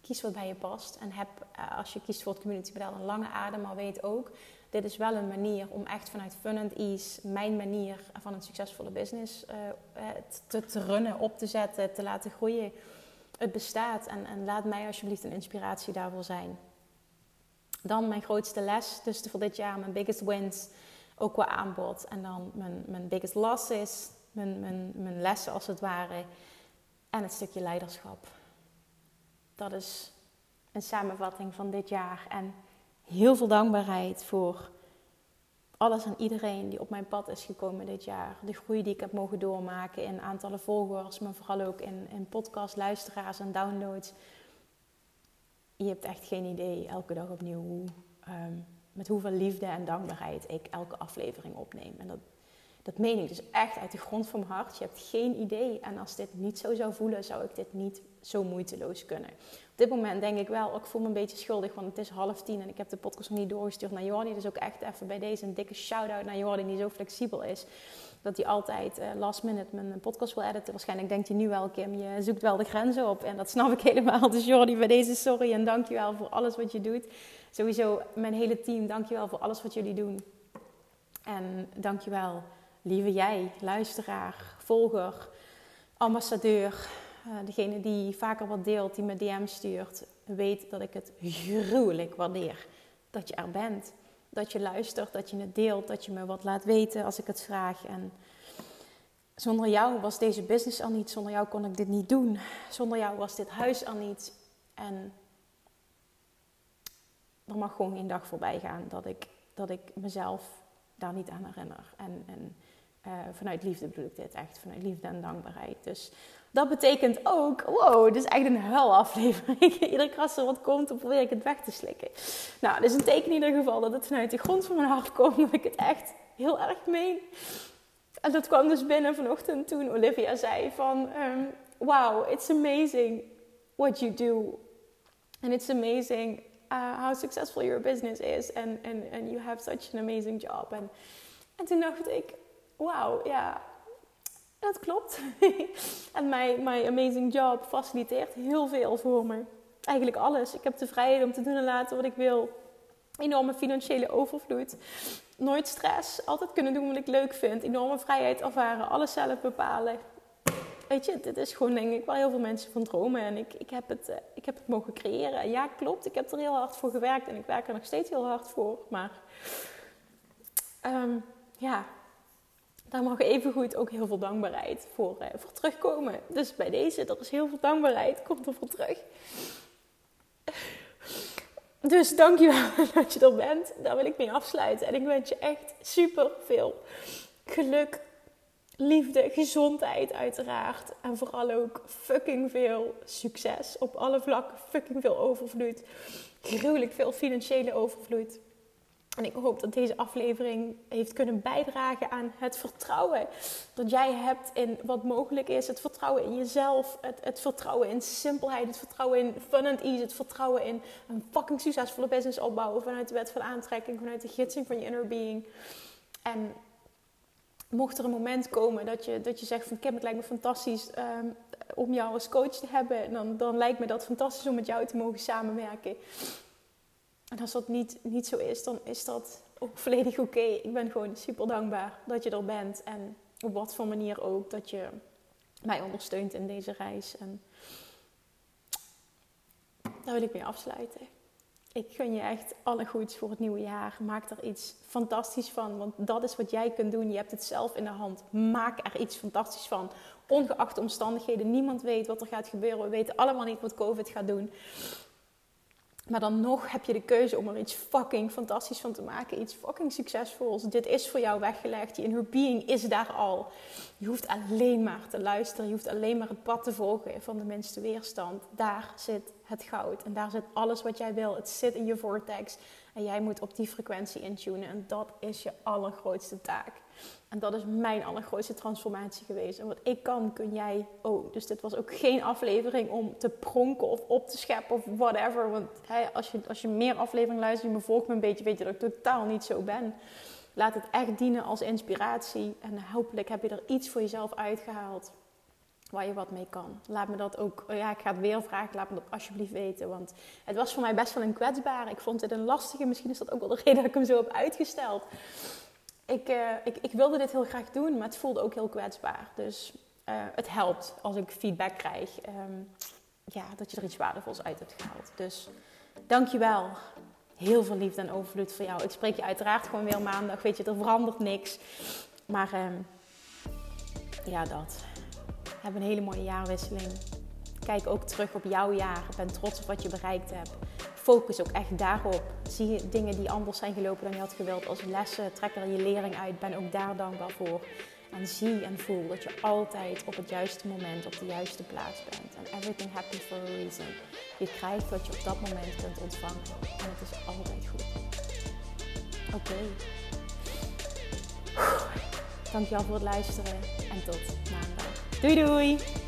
Speaker 1: kies wat bij je past. En heb, eh, als je kiest voor het community model, een lange adem. Maar weet ook, dit is wel een manier om echt vanuit fun and ease, mijn manier van een succesvolle business uh, te, te runnen, op te zetten, te laten groeien. Het bestaat en, en laat mij alsjeblieft een inspiratie daarvoor zijn. Dan mijn grootste les, dus voor dit jaar mijn biggest wins, ook qua aanbod. En dan mijn, mijn biggest losses, mijn, mijn, mijn lessen als het ware. En het stukje leiderschap. Dat is een samenvatting van dit jaar. En heel veel dankbaarheid voor alles en iedereen die op mijn pad is gekomen dit jaar. De groei die ik heb mogen doormaken in aantallen volgers, maar vooral ook in, in podcast, luisteraars en downloads je hebt echt geen idee elke dag opnieuw hoe, um, met hoeveel liefde en dankbaarheid ik elke aflevering opneem. En dat, dat meen ik dus echt uit de grond van mijn hart. Je hebt geen idee. En als dit niet zo zou voelen, zou ik dit niet zo moeiteloos kunnen. Op dit moment denk ik wel, ik voel me een beetje schuldig, want het is half tien en ik heb de podcast nog niet doorgestuurd naar Jordi. Dus ook echt even bij deze een dikke shout-out naar Jordi, die zo flexibel is dat hij altijd uh, last minute mijn podcast wil editen. Waarschijnlijk denkt hij nu wel, Kim, je zoekt wel de grenzen op. En dat snap ik helemaal. Dus Jordi, bij deze sorry en dankjewel voor alles wat je doet. Sowieso mijn hele team, dankjewel voor alles wat jullie doen. En dankjewel, lieve jij, luisteraar, volger, ambassadeur. Uh, degene die vaker wat deelt, die me DM stuurt. Weet dat ik het gruwelijk waardeer dat je er bent dat je luistert, dat je het deelt, dat je me wat laat weten als ik het vraag. En zonder jou was deze business al niet, zonder jou kon ik dit niet doen, zonder jou was dit huis al niet. En er mag gewoon geen dag voorbij gaan dat ik, dat ik mezelf daar niet aan herinner. En, en uh, vanuit liefde bedoel ik dit echt, vanuit liefde en dankbaarheid. Dus dat betekent ook, wow, dit is echt een huilaflevering. Iedere er wat komt, dan probeer ik het weg te slikken. Nou, dit is een teken in ieder geval dat het vanuit de grond van mijn hart komt. Dat ik het echt heel erg meen. En dat kwam dus binnen vanochtend toen Olivia zei van... Um, wow, it's amazing what you do. And it's amazing uh, how successful your business is. And, and, and you have such an amazing job. En toen dacht ik, wauw, ja, dat klopt. en mijn, amazing job faciliteert heel veel voor me. Eigenlijk alles. Ik heb de vrijheid om te doen en laten wat ik wil. Enorme financiële overvloed. Nooit stress. Altijd kunnen doen wat ik leuk vind. Enorme vrijheid ervaren. Alles zelf bepalen. Weet je, dit is gewoon denk ik waar heel veel mensen van dromen. En ik, ik, heb het, eh, ik heb het mogen creëren. En ja, klopt. Ik heb er heel hard voor gewerkt. En ik werk er nog steeds heel hard voor. Maar um, ja, daar mag even goed ook heel veel dankbaarheid voor, uh, voor terugkomen. Dus bij deze, er is heel veel dankbaarheid. Komt er voor terug. Dus dankjewel dat je er bent. Daar wil ik mee afsluiten. En ik wens je echt super veel geluk, liefde, gezondheid uiteraard. En vooral ook fucking veel succes op alle vlakken. Fucking veel overvloed. Gruwelijk veel financiële overvloed. En ik hoop dat deze aflevering heeft kunnen bijdragen aan het vertrouwen dat jij hebt in wat mogelijk is. Het vertrouwen in jezelf, het, het vertrouwen in simpelheid, het vertrouwen in fun and ease, het vertrouwen in een fucking succesvolle business opbouwen vanuit de wet van aantrekking, vanuit de gidsing van je inner being. En mocht er een moment komen dat je, dat je zegt van Kim, het lijkt me fantastisch ehm, om jou als coach te hebben, dan, dan lijkt me dat fantastisch om met jou te mogen samenwerken. En als dat niet, niet zo is, dan is dat ook volledig oké. Ik ben gewoon super dankbaar dat je er bent. En op wat voor manier ook dat je mij ondersteunt in deze reis. En daar wil ik mee afsluiten. Ik gun je echt alle goeds voor het nieuwe jaar. Maak er iets fantastisch van. Want dat is wat jij kunt doen. Je hebt het zelf in de hand. Maak er iets fantastisch van. Ongeacht de omstandigheden. Niemand weet wat er gaat gebeuren. We weten allemaal niet wat COVID gaat doen. Maar dan nog heb je de keuze om er iets fucking fantastisch van te maken. Iets fucking succesvols. Dit is voor jou weggelegd. Je inner being is daar al. Je hoeft alleen maar te luisteren. Je hoeft alleen maar het pad te volgen van de minste weerstand. Daar zit het goud. En daar zit alles wat jij wil. Het zit in je vortex. En jij moet op die frequentie intunen. En dat is je allergrootste taak. En dat is mijn allergrootste transformatie geweest. En wat ik kan, kun jij ook. Dus dit was ook geen aflevering om te pronken of op te scheppen of whatever. Want als, je, als je meer afleveringen luistert, je me volgt me een beetje, weet je dat ik totaal niet zo ben. Laat het echt dienen als inspiratie. En hopelijk heb je er iets voor jezelf uitgehaald waar je wat mee kan. Laat me dat ook, ja, ik ga het weer vragen, laat me dat alsjeblieft weten. Want het was voor mij best wel een kwetsbare. Ik vond het een lastige, misschien is dat ook wel de reden dat ik hem zo heb uitgesteld ik, uh, ik, ik, wilde dit heel graag doen, maar het voelde ook heel kwetsbaar. Dus uh, het helpt als ik feedback krijg. Um, ja, dat je er iets waardevols uit hebt gehaald. Dus dankjewel. Heel veel liefde en overvloed voor jou. Ik spreek je uiteraard gewoon weer maandag. Weet je, er verandert niks. Maar um, ja, dat. Heb een hele mooie jaarwisseling. Kijk ook terug op jouw jaar. Ik ben trots op wat je bereikt hebt focus ook echt daarop. Zie dingen die anders zijn gelopen dan je had gewild als lessen. Trek er je lering uit. Ben ook daar dankbaar voor. En zie en voel dat je altijd op het juiste moment op de juiste plaats bent. En everything happens for a reason. Je krijgt wat je op dat moment kunt ontvangen. En het is altijd goed. Oké. Dankjewel voor het luisteren. En tot maandag. Doei doei!